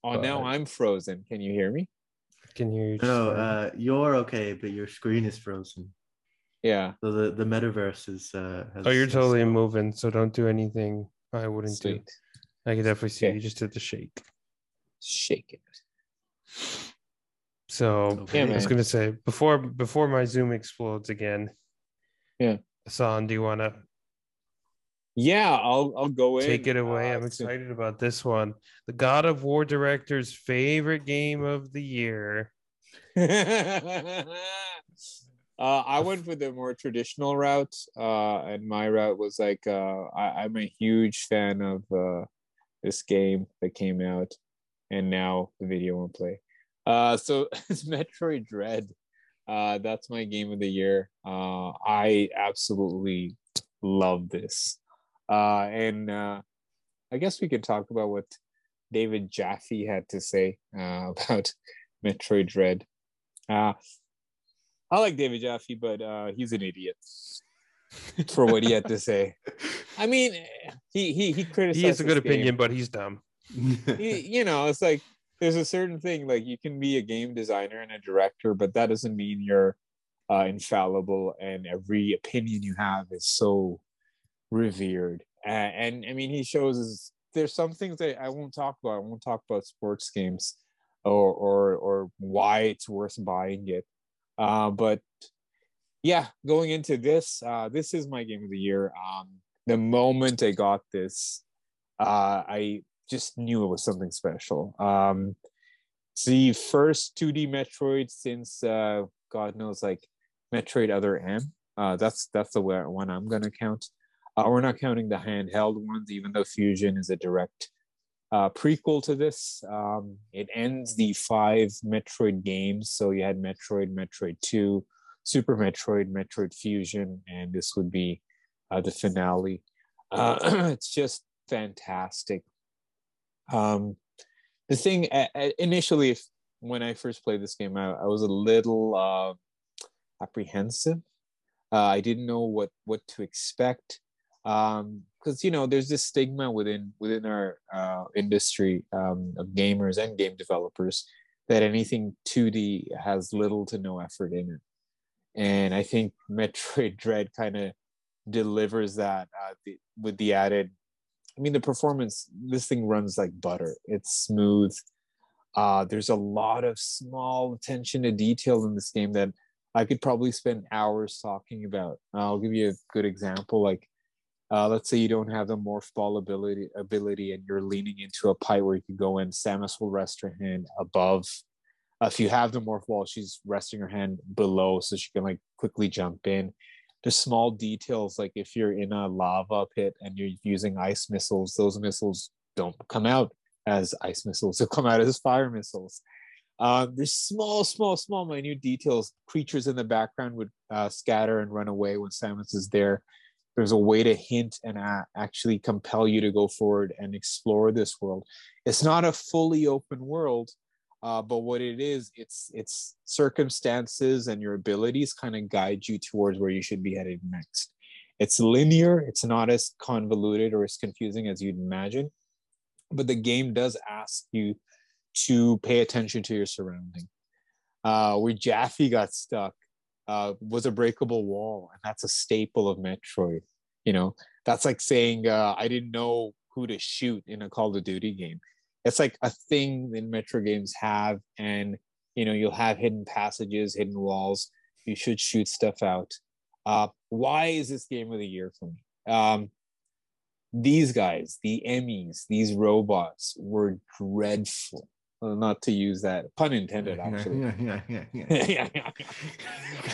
Oh, now I'm frozen. Can you hear me? Can you. no, uh, you're okay, but your screen is frozen. Yeah. So the, the metaverse is. Uh, has, oh, you're has- totally moving, so don't do anything I wouldn't do. Sweet. I can definitely see Okay. you just did the shake. Shake it. So Okay. I was gonna say before before my Zoom explodes again. Yeah. Hassan, do you want to Yeah, I'll I'll go in. take it away? uh, I'm excited about this one. The God of War director's favorite game of the year. uh, I went with the more traditional route, uh, and my route was like uh, I, I'm a huge fan of uh, this game that came out, and now the video won't play. Uh, so it's Metroid Dread. Uh, that's my game of the year. Uh, I absolutely love this, uh, and uh, I guess we could talk about what David Jaffe had to say uh, about Metroid Dread. Uh, I like David Jaffe, but uh, he's an idiot for what he had to say. I mean, he he he criticized. He has a good this game. opinion, but he's dumb. You, you know, it's like there's a certain thing like you can be a game designer and a director, but that doesn't mean you're uh, infallible and every opinion you have is so revered. And, and I mean, he shows there's some things that I won't talk about. I won't talk about sports games or or or why it's worth buying it. Uh, but yeah, going into this, uh, this is my game of the year. Um, the moment I got this, uh, I just knew it was something special. Um, it's the first 2D Metroid since uh, God knows, like Metroid Other M. Uh, that's that's the one I'm gonna count. Uh, we're not counting the handheld ones, even though Fusion is a direct uh, prequel to this. Um, it ends the five Metroid games. So you had Metroid, Metroid 2, Super Metroid, Metroid Fusion, and this would be uh, the finale. Uh, it's just fantastic. Um, the thing initially, if, when I first played this game, I, I was a little uh, apprehensive. Uh, I didn't know what what to expect because um, you know there's this stigma within within our uh, industry um, of gamers and game developers that anything 2D has little to no effort in it, and I think Metroid Dread kind of delivers that uh, the, with the added. I mean, the performance. This thing runs like butter. It's smooth. Uh, there's a lot of small attention to detail in this game that I could probably spend hours talking about. I'll give you a good example. Like uh, let's say you don't have the morph ball ability ability and you're leaning into a pipe where you can go in samus will rest her hand above. Uh, if you have the morph ball she's resting her hand below so she can like quickly jump in. There's small details like if you're in a lava pit and you're using ice missiles those missiles don't come out as ice missiles they'll come out as fire missiles. Uh, there's small small small minute details. Creatures in the background would uh, scatter and run away when samus is there there's a way to hint and actually compel you to go forward and explore this world. It's not a fully open world uh, but what it is it's it's circumstances and your abilities kind of guide you towards where you should be headed next. It's linear it's not as convoluted or as confusing as you'd imagine but the game does ask you to pay attention to your surrounding. Uh, where Jaffe got stuck uh, was a breakable wall, and that's a staple of Metroid. You know, that's like saying uh, I didn't know who to shoot in a Call of Duty game. It's like a thing that Metro games have, and you know, you'll have hidden passages, hidden walls. You should shoot stuff out. Uh, why is this game of the year for me? Um, these guys, the EMMIs, these robots were dreadful Uh, not to use that pun intended, actually. Yeah, yeah, yeah, yeah. yeah.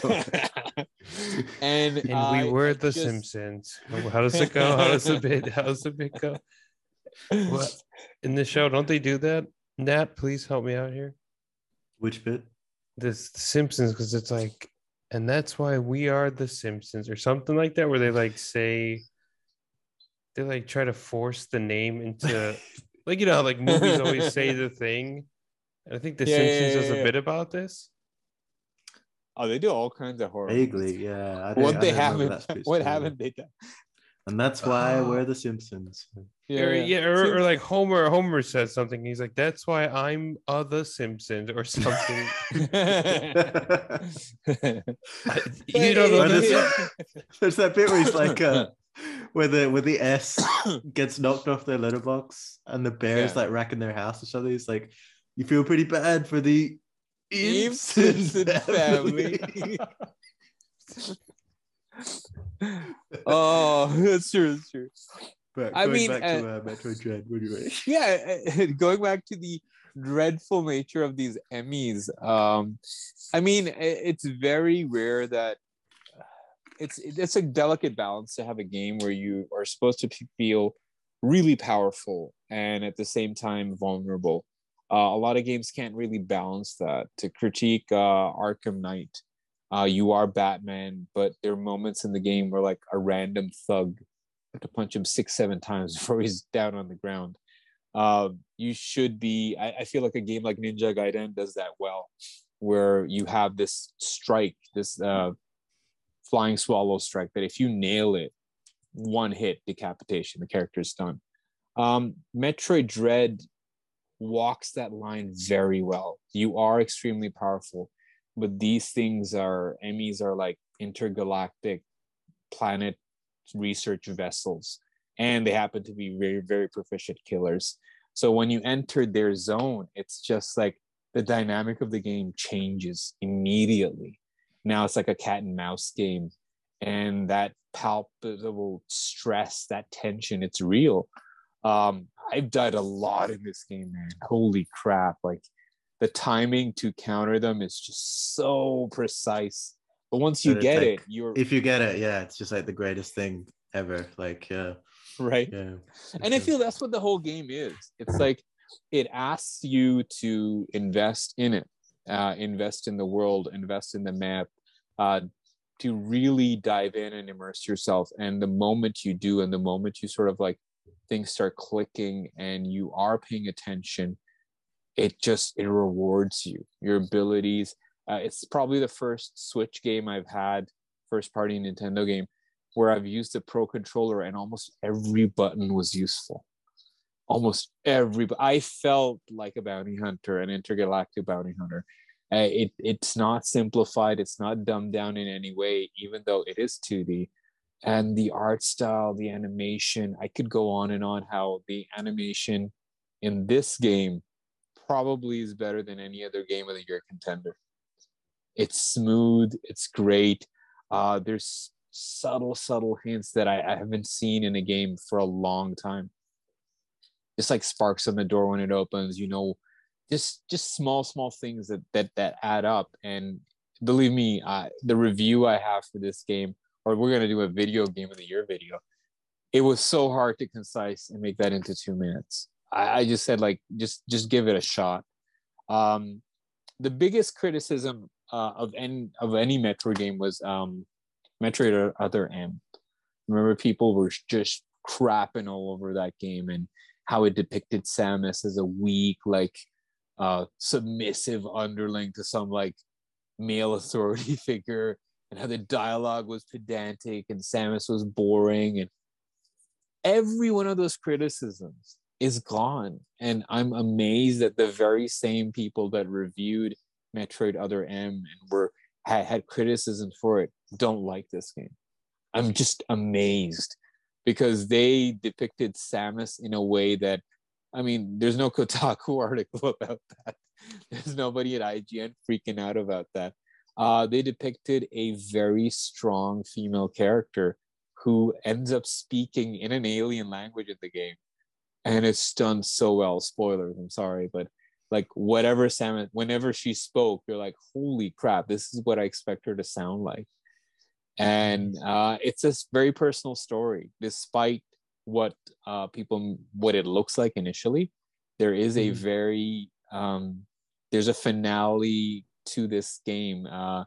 and and we were the just... Simpsons. How does it go? How does the bit? How does the bit go? What in the show? Don't they do that? Nat, please help me out here. Which bit? This Simpsons, because it's like, and that's why we are the Simpsons, or something like that, where they like say, they like try to force the name into like you know, how like movies always say the thing. I think The yeah, Simpsons yeah, yeah, does a bit about this. Oh, they do all kinds of horror. Vaguely, yeah. what they haven't, what haven't they done? And that's why uh, we're The Simpsons. Yeah, or, yeah, or, or, like Homer. Homer says something. He's like, "That's why I'm uh, the Simpsons" or something. you know, there's, there's that bit where he's like, uh, where the where the S gets knocked off their letterbox and the bears yeah. like wrecking their house or something. It's like you feel pretty bad for the Simpson family. oh, that's true. That's true. But I mean, back uh, to uh, Metroid Dread. What you Yeah, going back to the dreadful nature of these EMMIs. Um, I mean, it's very rare that it's it's a delicate balance to have a game where you are supposed to feel really powerful and at the same time vulnerable. Uh, a lot of games can't really balance that. To critique uh, Arkham Knight, uh, you are Batman, but there are moments in the game where like a random thug to punch him six, seven times before he's down on the ground. Uh, you should be. I, I feel like a game like Ninja Gaiden does that well, where you have this strike, this uh, flying swallow strike that if you nail it, one hit decapitation, the character is done. Um, Metroid Dread walks that line very well. You are extremely powerful, but these things are EMMIs are like intergalactic planet research vessels, and they happen to be very, very proficient killers. So when you enter their zone, it's just like the dynamic of the game changes immediately now it's like a cat and mouse game. And that palpable stress that tension it's real. Um i've died a lot in this game man. Holy crap. Like the timing to counter them is just so precise. But once you get like, it you're If you get it, yeah, it's just like the greatest thing ever. Like, uh, right. Yeah. and i feel that's what the whole game is. It's like it asks you to invest in it uh, invest in the world invest in the map uh, to really dive in and immerse yourself and the moment you do and the moment you sort of like things start clicking and you are paying attention it just it rewards you your abilities uh, it's probably the first switch game i've had first party nintendo game where I've used the Pro controller and almost every button was useful. Almost every, I felt like a bounty hunter, an intergalactic bounty hunter. It it's not simplified, it's not dumbed down in any way, even though it is 2D. And the art style, the animation, I could go on and on how the animation in this game probably is better than any other game of the year contender. It's smooth, it's great. Uh, there's subtle, subtle hints that I, I haven't seen in a game for a long time. Just like sparks on the door when it opens, you know, just just small, small things that that that add up. And believe me, uh, the review I have for this game, or we're gonna do a video game of the year video. It was so hard to concise and make that into two minutes. I, I just said like just just give it a shot. Um, the biggest criticism uh, of any of any Metro game was um, Metroid Other M. Remember, people were just crapping all over that game and how it depicted Samus as a weak, like, uh, submissive underling to some like male authority figure, and how the dialogue was pedantic and Samus was boring, and every one of those criticisms is gone. And I'm amazed that the very same people that reviewed Metroid Other M and were had, had criticism for it don't like this game. I'm just amazed because they depicted Samus in a way that, I mean, there's no Kotaku article about that. There's nobody at IGN freaking out about that. Uh, they depicted a very strong female character who ends up speaking in an alien language in the game. And it's done so well. Spoilers, I'm sorry, but like whatever Sam, whenever she spoke, you're like, holy crap, this is what I expect her to sound like and uh, it's a very personal story despite what uh, people what it looks like initially. There is a very um, there's a finale to this game uh,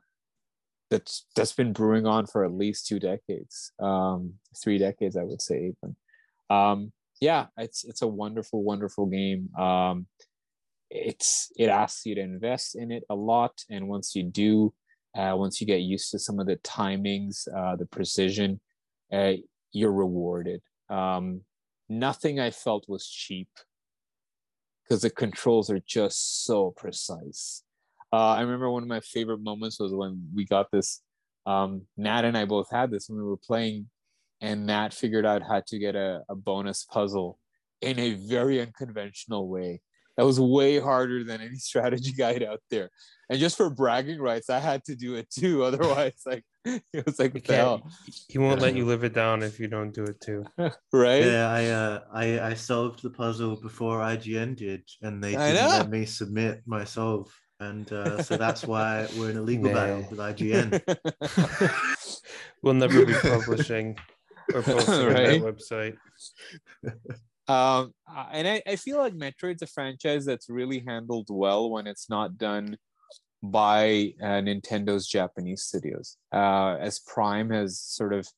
that's that's been brewing on for at least two decades um, three decades i would say even. Um, yeah it's it's a wonderful wonderful game. Um, it's it asks you to invest in it a lot and once you do uh, once you get used to some of the timings, uh, the precision, uh, you're rewarded. Um, nothing I felt was cheap because the controls are just so precise. Uh, I remember one of my favorite moments was when we got this. Um, Nat and I both had this when we were playing, and Nat figured out how to get a, a bonus puzzle in a very unconventional way that was way harder than any strategy guide out there. And just for bragging rights, I had to do it too. Otherwise, like it was like what the hell, he won't let you live it down if you don't do it too. right? Yeah, I uh, I I solved the puzzle before IGN did, and they I didn't know. let me submit my solve, and uh, so that's why we're in a legal Nah. battle with IGN. We'll never be publishing or posting on Right? that website. um, and I, I feel like Metroid's a franchise that's really handled well when it's not done by uh, Nintendo's Japanese studios. Uh, as Prime has sort of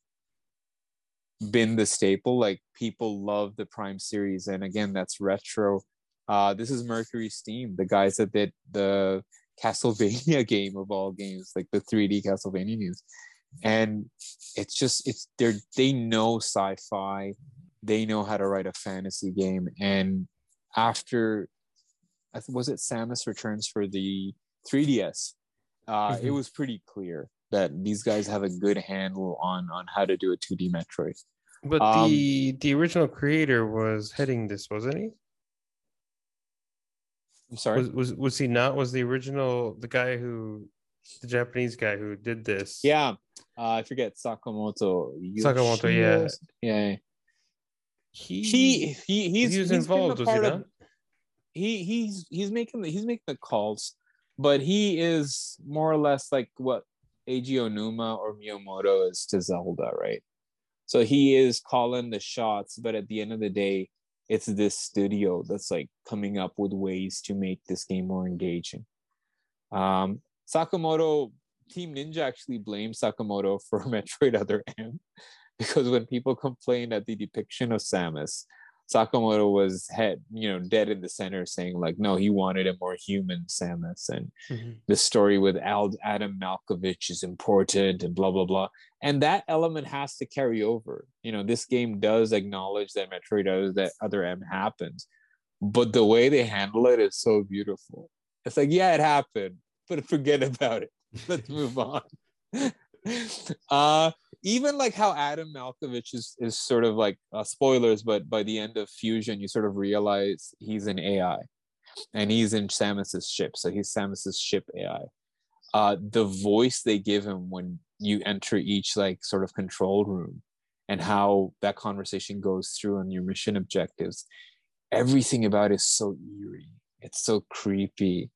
been the staple, like people love the Prime series, and again, that's retro. Uh, this is Mercury Steam, the guys that did the Castlevania game of all games, like the 3D Castlevania games, and it's just it's they they know sci-fi they know how to write a fantasy game and after was it samus returns for the 3ds uh, it Mhm. was pretty clear that these guys have a good handle on on how to do a 2d metroid But Um, the the original creator was heading this, wasn't he? i'm sorry Was, was was he not? Was the original the guy who the Japanese guy who did this. Yeah, uh, I forget Sakamoto. Sakamoto, yeah. yeah. he He he he's he was he's involved, was he part of- not? he he's he's making the he's making the calls, but he is more or less like what Eiji Aonuma or Miyamoto is to Zelda, right? So he is calling the shots, but at the end of the day, it's this studio that's like coming up with ways to make this game more engaging. Um, Sakamoto Team Ninja actually blames Sakamoto for Metroid Other M because when people complained at the depiction of Samus, Sakamoto was head, you know, dead in the center, saying like, no, he wanted a more human Samus, and Mhm. the story with Al- Adam Malkovich is important, and blah blah blah. And that element has to carry over. You know, this game does acknowledge that Metroid Other that Other M happens, but the way they handle it is so beautiful. It's like, yeah, it happened, but forget about it. Let's move on. uh even like how Adam Malkovich is is sort of like uh, spoilers, but by the end of Fusion, you sort of realize he's an AI, and he's in Samus's ship, so he's Samus's ship AI. Uh, the voice they give him when you enter each like sort of control room, and how that conversation goes through on your mission objectives, everything about it is so eerie. It's so creepy,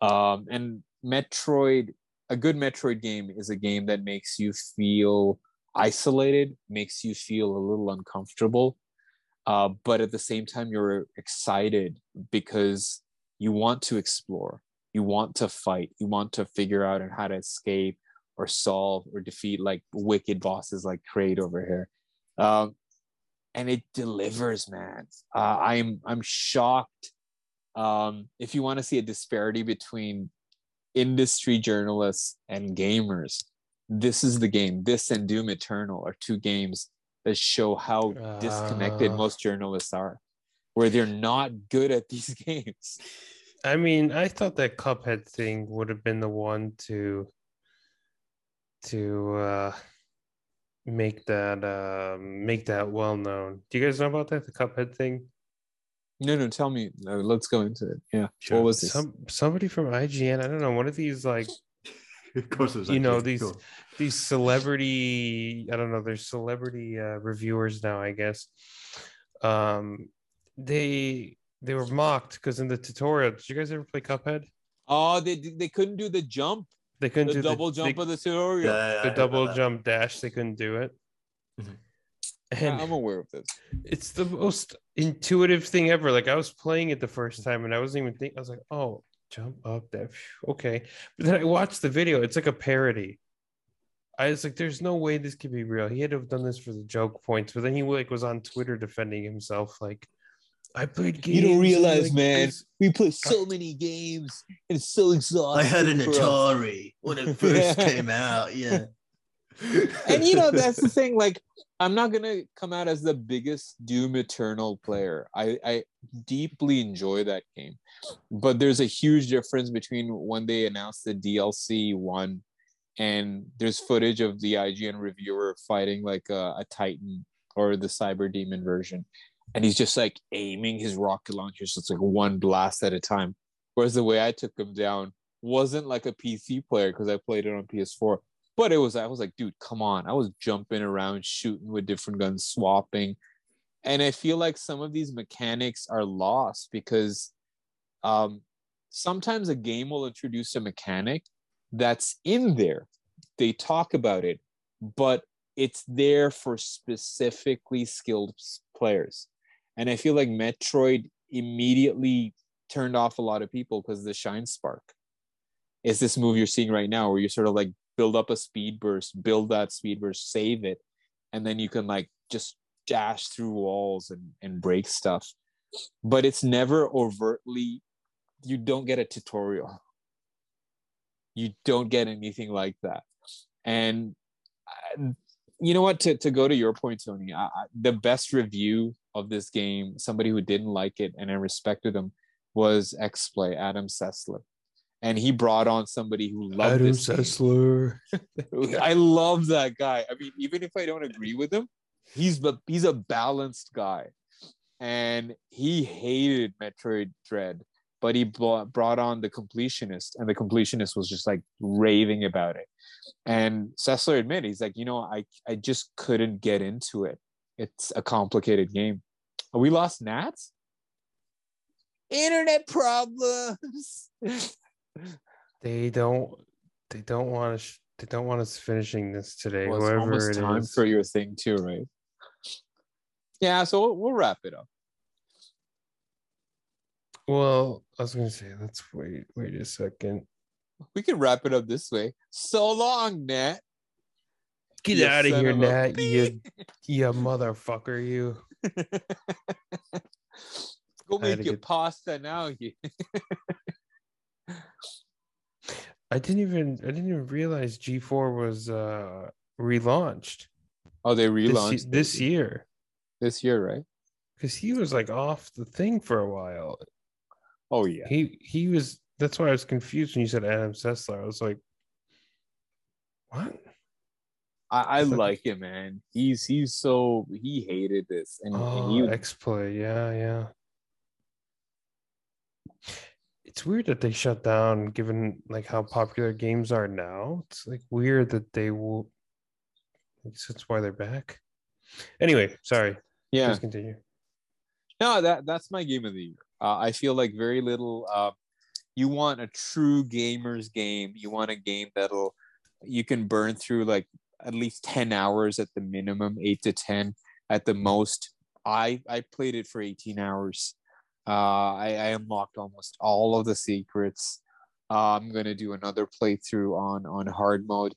um, and Metroid. A good Metroid game is a game that makes you feel isolated, makes you feel a little uncomfortable, uh, but at the same time, you're excited because you want to explore, you want to fight, you want to figure out how to escape or solve or defeat like wicked bosses like Kraid over here. Um, and it delivers, man. Uh, I'm I'm shocked. Um, if you want to see a disparity between industry journalists and gamers, this is the game. This and Doom Eternal are two games that show how disconnected Ah. most journalists are, where they're not good at these games. I mean, I thought that Cuphead thing would have been the one to to uh make that uh make that well known. Do you guys know about that? The Cuphead thing? No, no, tell me. No, let's go into it. Yeah. Sure. What was this? Some somebody from IGN, I don't know, one of these like of course, it was You like, know, these- cool. these celebrity i don't know they're celebrity uh, reviewers now i guess um they they were mocked because in the tutorial did you guys ever play cuphead Oh, they they couldn't do the jump, they couldn't do the do double the, jump they- of the tutorial. Yeah, yeah, the heard double jump dash they couldn't do it Mhm. And I'm aware of this. it's the most intuitive thing ever like i was playing it the first time and i wasn't even thinking i was like oh jump up that okay but then i watched the video it's like a parody I was like, "There's no way this could be real." He had to have done this for the joke points, but then he like was on Twitter defending himself, like, "I played games." You don't realize, like, man. We play so many games, and it's so exhausting. I had an for us. Atari when it first came out. Yeah. And you know that's the thing like i'm not gonna come out as the biggest doom eternal player. I i deeply enjoy that game. But there's a huge difference between when they announced the dlc one and there's footage of the ign reviewer fighting like a, a titan or the cyber demon version. And he's just like aiming his rocket launchers it's like one blast at a time. Whereas the way i took him down wasn't like a pc player because i played it on ps4 but it was i was like dude come on. I was jumping around shooting with different guns swapping. And i feel like some of these mechanics are lost because um sometimes a game will introduce a mechanic that's in there. They talk about it but it's there for specifically skilled players. And i feel like metroid immediately turned off a lot of people because the shine spark. Is this move you're seeing right now where you're sort of like build up a speed burst, build that speed burst, save it, and then you can like just dash through walls and, and break stuff. But it's never overtly, you don't get a tutorial. You don't get anything like that. And uh, you know what? To, to go to your point, Tony, I, I, the best review of this game, somebody who didn't like it and I respected him, was XPlay, Adam Sessler. And he brought on somebody who loved Adam this. Sessler. I love that guy. I mean, even if I don't agree with him, he's the he's a balanced guy, and he hated Metroid Dread, but he brought, brought on the completionist and the completionist was just like raving about it and Sessler admitted he's like you know I I just couldn't get into it it's a complicated game we lost Nats internet problems They don't. They don't want us. They don't want us finishing this today. well, it's whoever almost it time is. for your thing too right yeah so we'll, we'll wrap it up Well, I was gonna say let's wait. Wait a second. we can wrap it up this way so long Nat Get You out of here, of Nat. You, you motherfucker. You. Go make your get- pasta now. You. I didn't even. I didn't even realize G4 was uh relaunched Oh, they relaunched this it year this year, right? because he was like off the thing for a while. Oh yeah. He he was. That's why I was confused when you said Adam Sessler. I was like, what? I, I like- him, man. He's he's so he hated this, and, and Oh, he X Play, yeah, yeah. It's weird that they shut down, given like how popular games are now. It's like weird that they will. I guess that's why they're back. Anyway, sorry. yeah. Please continue. No, that that's my game of the year. Uh, I feel like very little. Uh, you want a true gamers game. You want a game that'll you can burn through like at least ten hours at the minimum, eight to ten at the most. I I played it for eighteen hours. Uh, I, I unlocked almost all of the secrets. Uh, I'm gonna do another playthrough on on hard mode.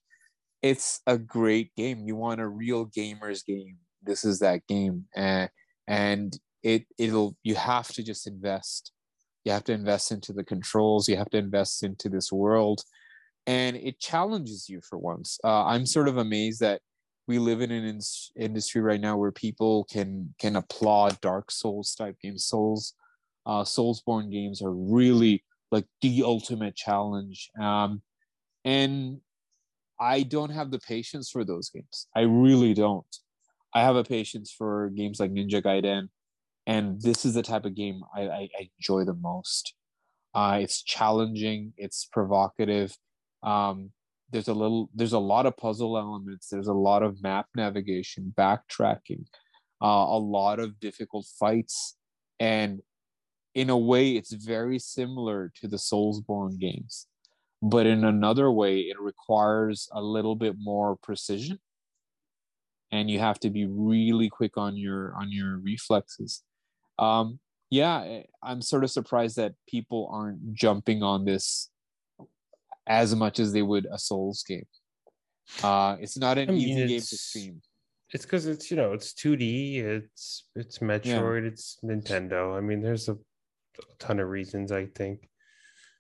It's a great game. You want a real gamers game. This is that game, and and it it'll you have to just invest you have to invest into the controls you have to invest into this world and it challenges you for once uh, i'm sort of amazed that we live in an in- industry right now where people can can applaud dark souls type games souls uh soulsborne games are really like the ultimate challenge um and i don't have the patience for those games i really don't i have a patience for games like ninja gaiden and this is the type of game I, I, I enjoy the most. Uh, it's challenging, it's provocative. Um, there's a little, there's a lot of puzzle elements. There's a lot of map navigation, backtracking, uh, a lot of difficult fights, and in a way, it's very similar to the Soulsborne games, but in another way, it requires a little bit more precision, and you have to be really quick on your on your reflexes um yeah i'm sort of surprised that people aren't jumping on this as much as they would a souls game uh it's not an I mean, easy game to stream It's because it's you know it's 2D. It's it's Metroid. It's Nintendo. I mean, there's a ton of reasons. I think.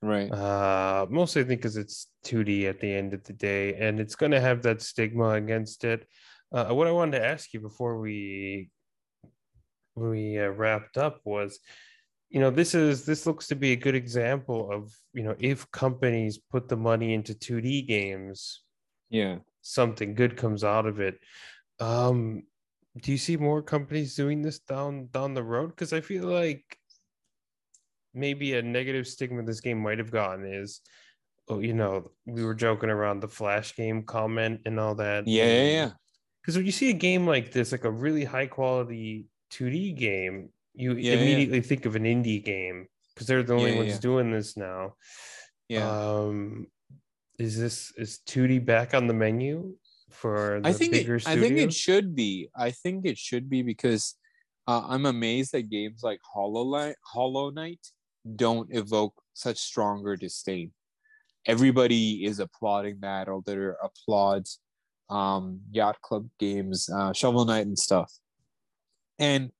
right Uh, mostly I think because it's 2D at the end of the day, and it's going to have that stigma against it. Uh, what I wanted to ask you before we we uh, wrapped up was, you know, this is this looks to be a good example of you know if companies put the money into 2D games, yeah something good comes out of it. Um, do you see more companies doing this down down the road? Because I feel like maybe a negative stigma this game might have gotten is, oh, you know, we were joking around the flash game comment and all that. yeah yeah yeah Because when you see a game like this, like a really high quality 2D game, you Yeah, yeah. immediately think of an indie game because they're the only Yeah, yeah, ones yeah. doing this now. yeah Um, is this is 2D back on the menu for the I think bigger it, I think it should be. I think it should be because uh, I'm amazed that games like Hollow Knight, Hollow Knight don't evoke such stronger disdain. Everybody is applauding that, or they applauds um, Yacht Club games, uh, Shovel Knight, and stuff. And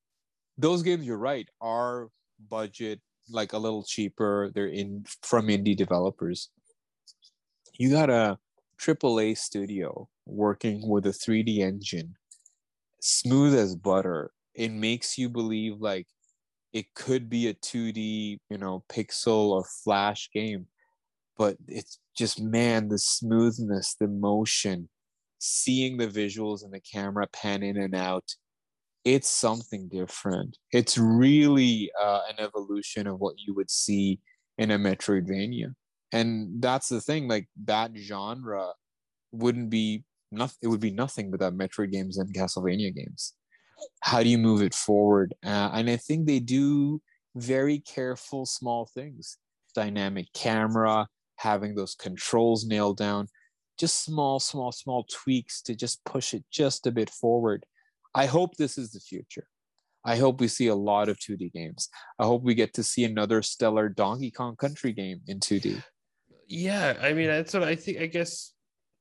those games, you're right, are budget like a little cheaper. They're in from indie developers. You got a AAA studio working with a 3D engine, smooth as butter. It makes you believe like it could be a 2D, you know, pixel or flash game, but it's just man, the smoothness, the motion, seeing the visuals and the camera pan in and out. It's something different. It's really uh, an evolution of what you would see in a Metroidvania. And that's the thing, like that genre wouldn't be nothing it would be nothing without Metroid games and Castlevania games. How do you move it forward? Uh, and I think they do very careful small things. Dynamic camera, having those controls nailed down, just small, small, small tweaks to just push it just a bit forward. I hope this is the future. I hope we see a lot of 2D games. I hope we get to see another stellar Donkey Kong Country game in 2D. Yeah, I mean that's what I think. I guess,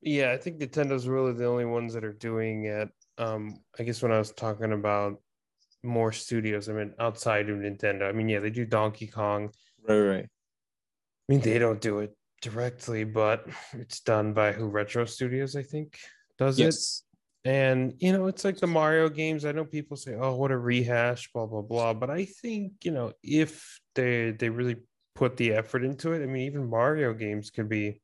yeah, I think Nintendo's really the only ones that are doing it. Um, I guess when I was talking about more studios, I mean outside of Nintendo. I mean, yeah, they do Donkey Kong. Right, right. I mean, they don't do it directly, but it's done by who Retro Studios, I think, does Yes. it. And you know, it's like the Mario games. I know people say, "Oh, what a rehash," blah blah blah. But I think you know, if they they really put the effort into it, I mean, even Mario games could be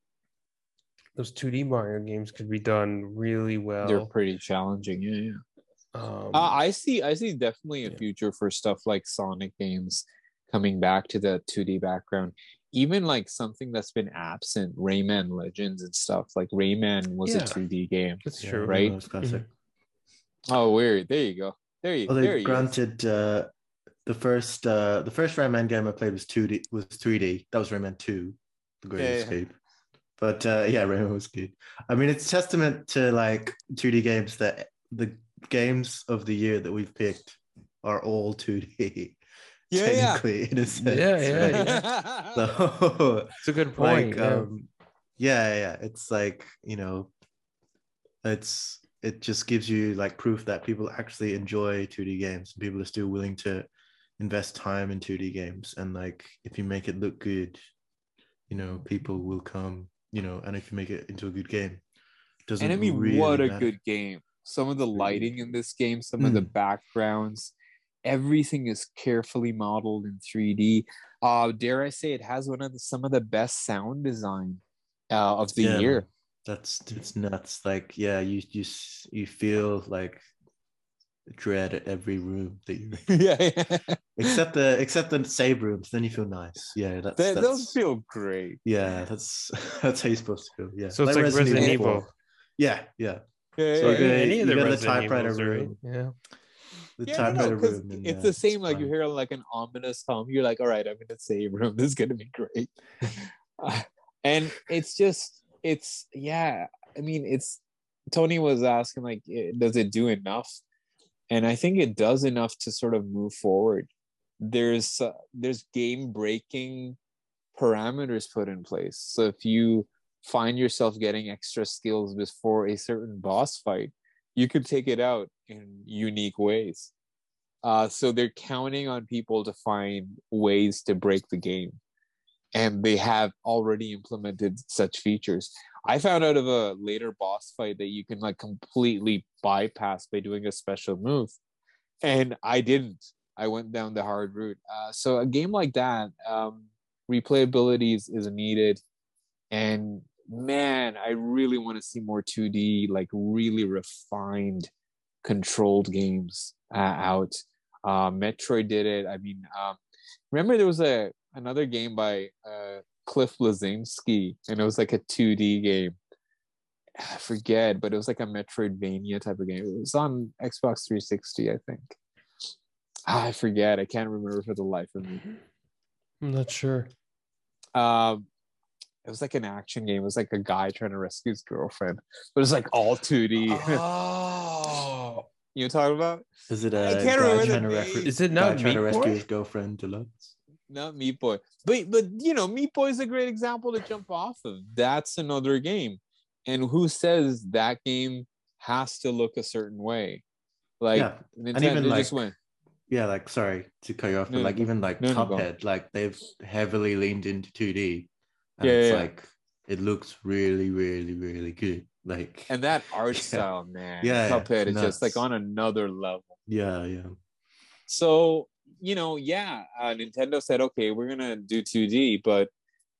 those 2D Mario games could be done really well. They're pretty challenging. Yeah, yeah. Um, Uh, I see. I see definitely a Yeah. future for stuff like Sonic games coming back to the 2D background. Even like something that's been absent, Rayman Legends and stuff. Like Rayman was Yeah. a 2D game. that's Yeah, true. right? Rayman's classic. Oh, weird. There you go. There you. Well, there they you granted uh, the first uh, the first Rayman game I played was two D was three D. That was Rayman Two, The Great Yeah, yeah. Escape. But uh, yeah, Rayman was good. I mean, it's testament to like two D games that the games of the year that we've picked are all two D. Yeah, yeah. in a sense. Yeah, yeah, right? So, It's a good point. like, yeah. um, yeah, yeah, it's like you know, it's it just gives you like proof that people actually enjoy 2D games and people are still willing to invest time in 2D games and like if you make it look good, you know, people will come, you know, and if you make it into a good game, doesn't and I mean, really what a matter. good game! Some of the lighting in this game, some of the Mm. backgrounds, everything is carefully modeled in 3D. Uh, dare I say, it has one of the, some of the best sound design uh, of the Yeah, year. That's it's nuts. Like, yeah, you you you feel like dread at every room that you're in. yeah, yeah. except the except the save rooms. Then you feel nice. Yeah, that's, They, those feel great. yeah, that's that's how you're supposed to feel. Yeah, so it's like Resident, Evil. 4. Yeah, yeah. Yeah, So yeah, yeah. Any of the the typewriter Evils, right? room. Yeah. The Yeah, no, no, room. and, it's yeah, the same. Like you hear like an ominous hum. You're like, all right, I'm in the save room. This is gonna be great. Uh, and it's just, it's yeah. I mean, it's Tony was asking like, eh, does it do enough? And I think it does enough to sort of move forward. There's uh, there's game breaking parameters put in place. So if you find yourself getting extra skills before a certain boss fight, you could take it out in unique ways. Uh, so they're counting on people to find ways to break the game. And they have already implemented such features. I found out of a later boss fight that you can like completely bypass by doing a special move. And I didn't. I went down the hard route. Uh, so a game like that, um, replayability is, is needed. And man, I really want to see more 2D, like really refined, controlled games uh, out. Uh, Metroid did it. I mean, um, remember there was a another game by uh, Cliff Bleszinski, and it was like a 2D game. I forget, but it was like a Metroidvania type of game. It was on Xbox 360, I think. Ah, I forget. I can't remember for the life of me. I'm not sure. Um, it was like an action game. It was like a guy trying to rescue his girlfriend, but it's like all 2D. Oh, you know talking about? Is it a I guy can't remember trying to, name. refer- Is it guy trying to rescue his girlfriend Deluxe? Not Meat Boy, but but you know, Meat Boy is a great example to jump off of. That's another game, and who says that game has to look a certain way? Like Yeah, Nintendo even, just like, went. Yeah, like sorry to cut you off, No, but like no, even like no. Cuphead, like they've heavily leaned into 2D. And Yeah, it's yeah, like it looks really, really, really good. Like And that art Yeah. style, man, Yeah, yeah, Cuphead is just like on another level. yeah, yeah. So, you know, yeah, uh, Nintendo said, okay, we're gonna do 2D, but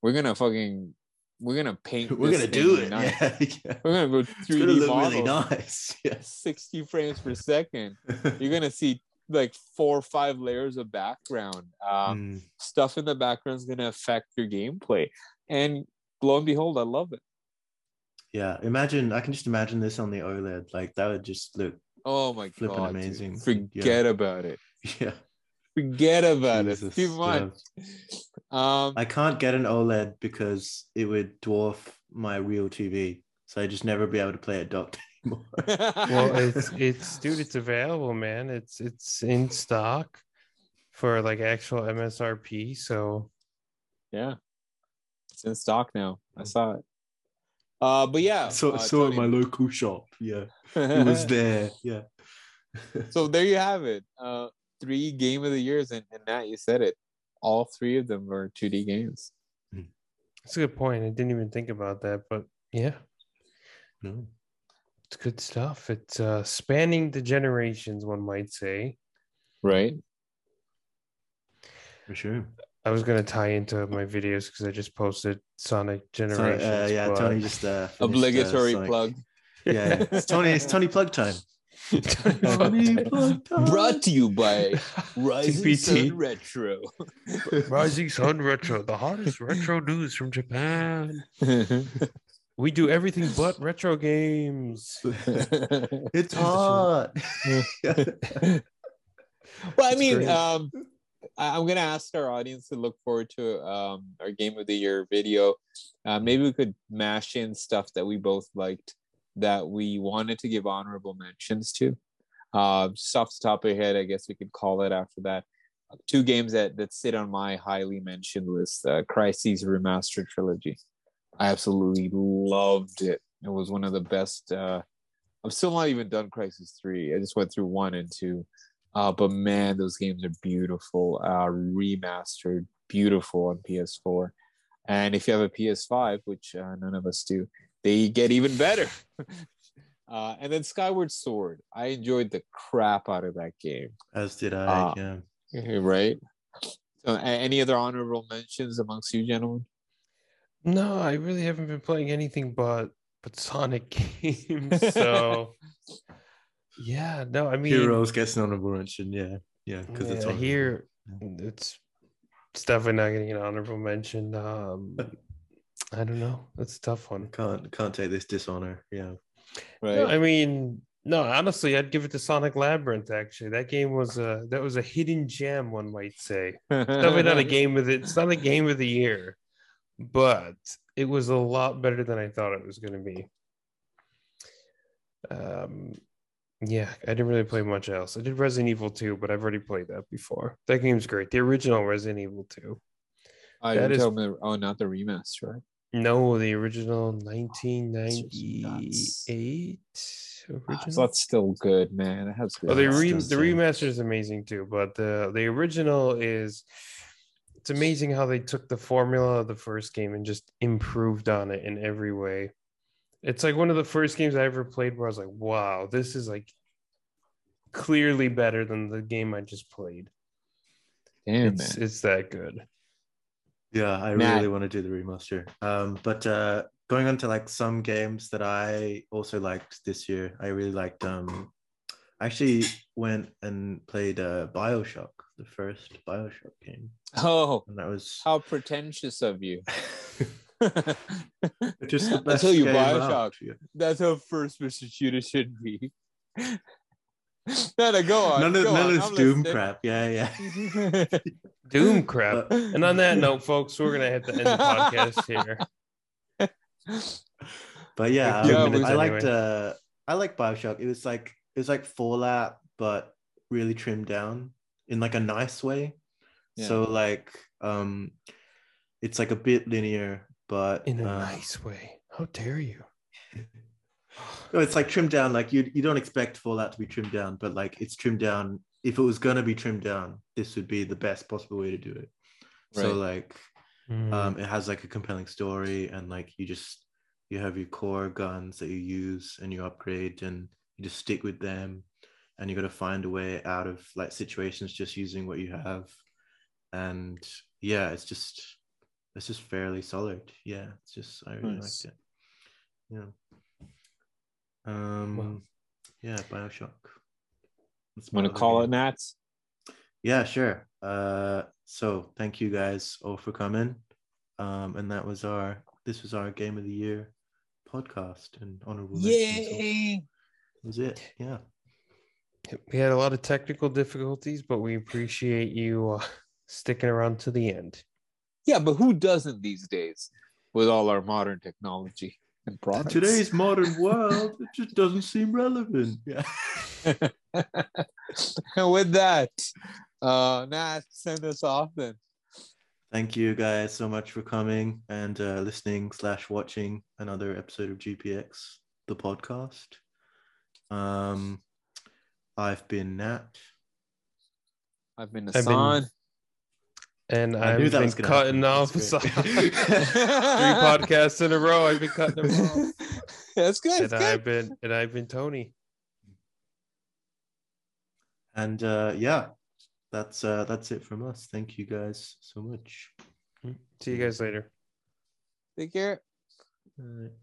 we're gonna fucking we're gonna paint. We're gonna do it. nice. Yeah, yeah. We're gonna go It's gonna 3D look models, really nice. Yes. 60 frames per second. You're gonna see like four or five layers of background. Um, Mm. Stuff in the background is gonna affect your gameplay, and lo and behold, I love it. Yeah, imagine I can just imagine this on the OLED. Like that would just look Oh my god, dude. amazing. Forget about it. yeah. Forget about Jesus, it. Too yeah. Um, I can't get an OLED because it would dwarf my real TV. So I just never be able to play it docked anymore. Well, it's it's dude, it's available, man. It's it's in stock for like actual MSRP. So yeah, it's in stock now. I saw it. Uh, but yeah, so uh, saw it in my local shop. Yeah. It was there. Yeah. so there you have it. Uh, three game of the years, and, and Nat, you said it. All three of them are 2D games. it's a good point. I didn't even think about that, but yeah, no. it's good stuff. It's uh spanning the generations, one might say. Right. For sure. I was gonna tie into my videos because I just posted Sonic So, Generations. uh, yeah, but- Tony just uh, finished, uh, Obligatory plug. Yeah, yeah. It's Tony. It's Tony plug time. Tony plug time. Brought to you by Rising TPT. Sun Retro. Rising Sun Retro, the hottest retro news from Japan. We do everything but retro games. It's hot. well, I mean, um, I- I'm gonna ask our audience to look forward to um, our game of the year video. Uh, maybe we could mash in stuff that we both liked that we wanted to give honorable mentions to. Uh, just off the top of your head, I guess we could call it after that. Two games that that sit on my highly mentioned list: uh, Crysis Remastered Trilogy. I absolutely loved it. It was one of the best. Uh, I'm still not even done Crysis Three. I just went through one and two. Uh, but man, those games are beautiful, uh, remastered, beautiful on PS4. And if you have a PS5, which uh, none of us do, they get even better. uh, and then Skyward Sword, I enjoyed the crap out of that game. As did I. Ah. yeah. Right? So, any other honorable mentions amongst you gentlemen? No, I really haven't been playing anything but but Sonic games. So yeah, no, I mean Heroes gets an honorable mention. Yeah. Yeah. Because it's yeah, on here it's it's definitely not getting an honorable mention. Um I don't know. That's a tough one. Can't can't take this dishonor. Yeah. Right? No, I mean, no, honestly, I'd give it to Sonic Labyrinth. Actually, that game was a that was a hidden gem, one might say. Definitely not a game of it. It's not a game of the year, but it was a lot better than I thought it was going to be. Um, yeah, I didn't really play much else. I did Resident Evil 2, but I've already played that before. That game's great. The original Resident Evil 2. I that didn't is- tell me. Oh, not the remaster, right? No, the original 1998 Ah, original. That's still good, man. It has good. Oh, the re- the remaster is amazing too, but the the original is it's amazing how they took the formula of the first game and just improved on it in every way. It's like one of the first games I ever played where I was like, "Wow, this is like clearly better than the game I just played." Damn, it's man. it's that good. Yeah, I Matt. really want to do the remaster. Um, but uh, going on to like some games that I also liked this year, I really liked. Um, I actually went and played uh, Bioshock, the first Bioshock game, Oh, and that was how pretentious of you. just the I best tell you, Bioshock. out. That's how first Mr. Shooter should be. no, no, go on. None of none on, of this I'm Doom listening. crap. Yeah, yeah. Doom crap. And on that note, folks, we're gonna have to end of the podcast here. But yeah, Good um, minutes I liked anyway. uh I liked Bioshock. It was like it was like Fallout, but really trimmed down in like a nice way. Yeah. So like um it's like a bit linear, but In a uh, nice way. How dare you? no, it's like trimmed down. Like you you don't expect Fallout to be trimmed down, but like it's trimmed down. If it was gonna be trimmed down, this would be the best possible way to do it. So like Mm. um it has like a compelling story and like you just you have your core guns that you use and you upgrade and you just stick with them and you got to find a way out of like situations just using what you have and yeah it's just it's just fairly solid yeah it's just i really Nice. liked it yeah um Wow. yeah bioshock That's my Want to other call it Nats? Yeah, sure. Uh, so thank you guys all for coming. Um, and that was our this was our game of the year podcast and honorable mentions. Yay! was it. Yeah. We had a lot of technical difficulties, but we appreciate you uh, sticking around to the end. Yeah, but who doesn't these days with all our modern technology and products? Today's modern world, it just doesn't seem relevant. Yeah. and with that, uh, Nat, send us off then. Thank you guys so much for coming and uh, listening slash watching another episode of GPX, the podcast. Um, I've been Nat. I've been I've been- Hassan. And I I've knew been was cutting happen. off That's some- three podcasts in a row. I've been cutting them off. That's good. And That's I've good. been and I've been Tony. And uh, yeah, that's uh, that's it from us. Thank you guys so much. See you guys later. Take care. All right.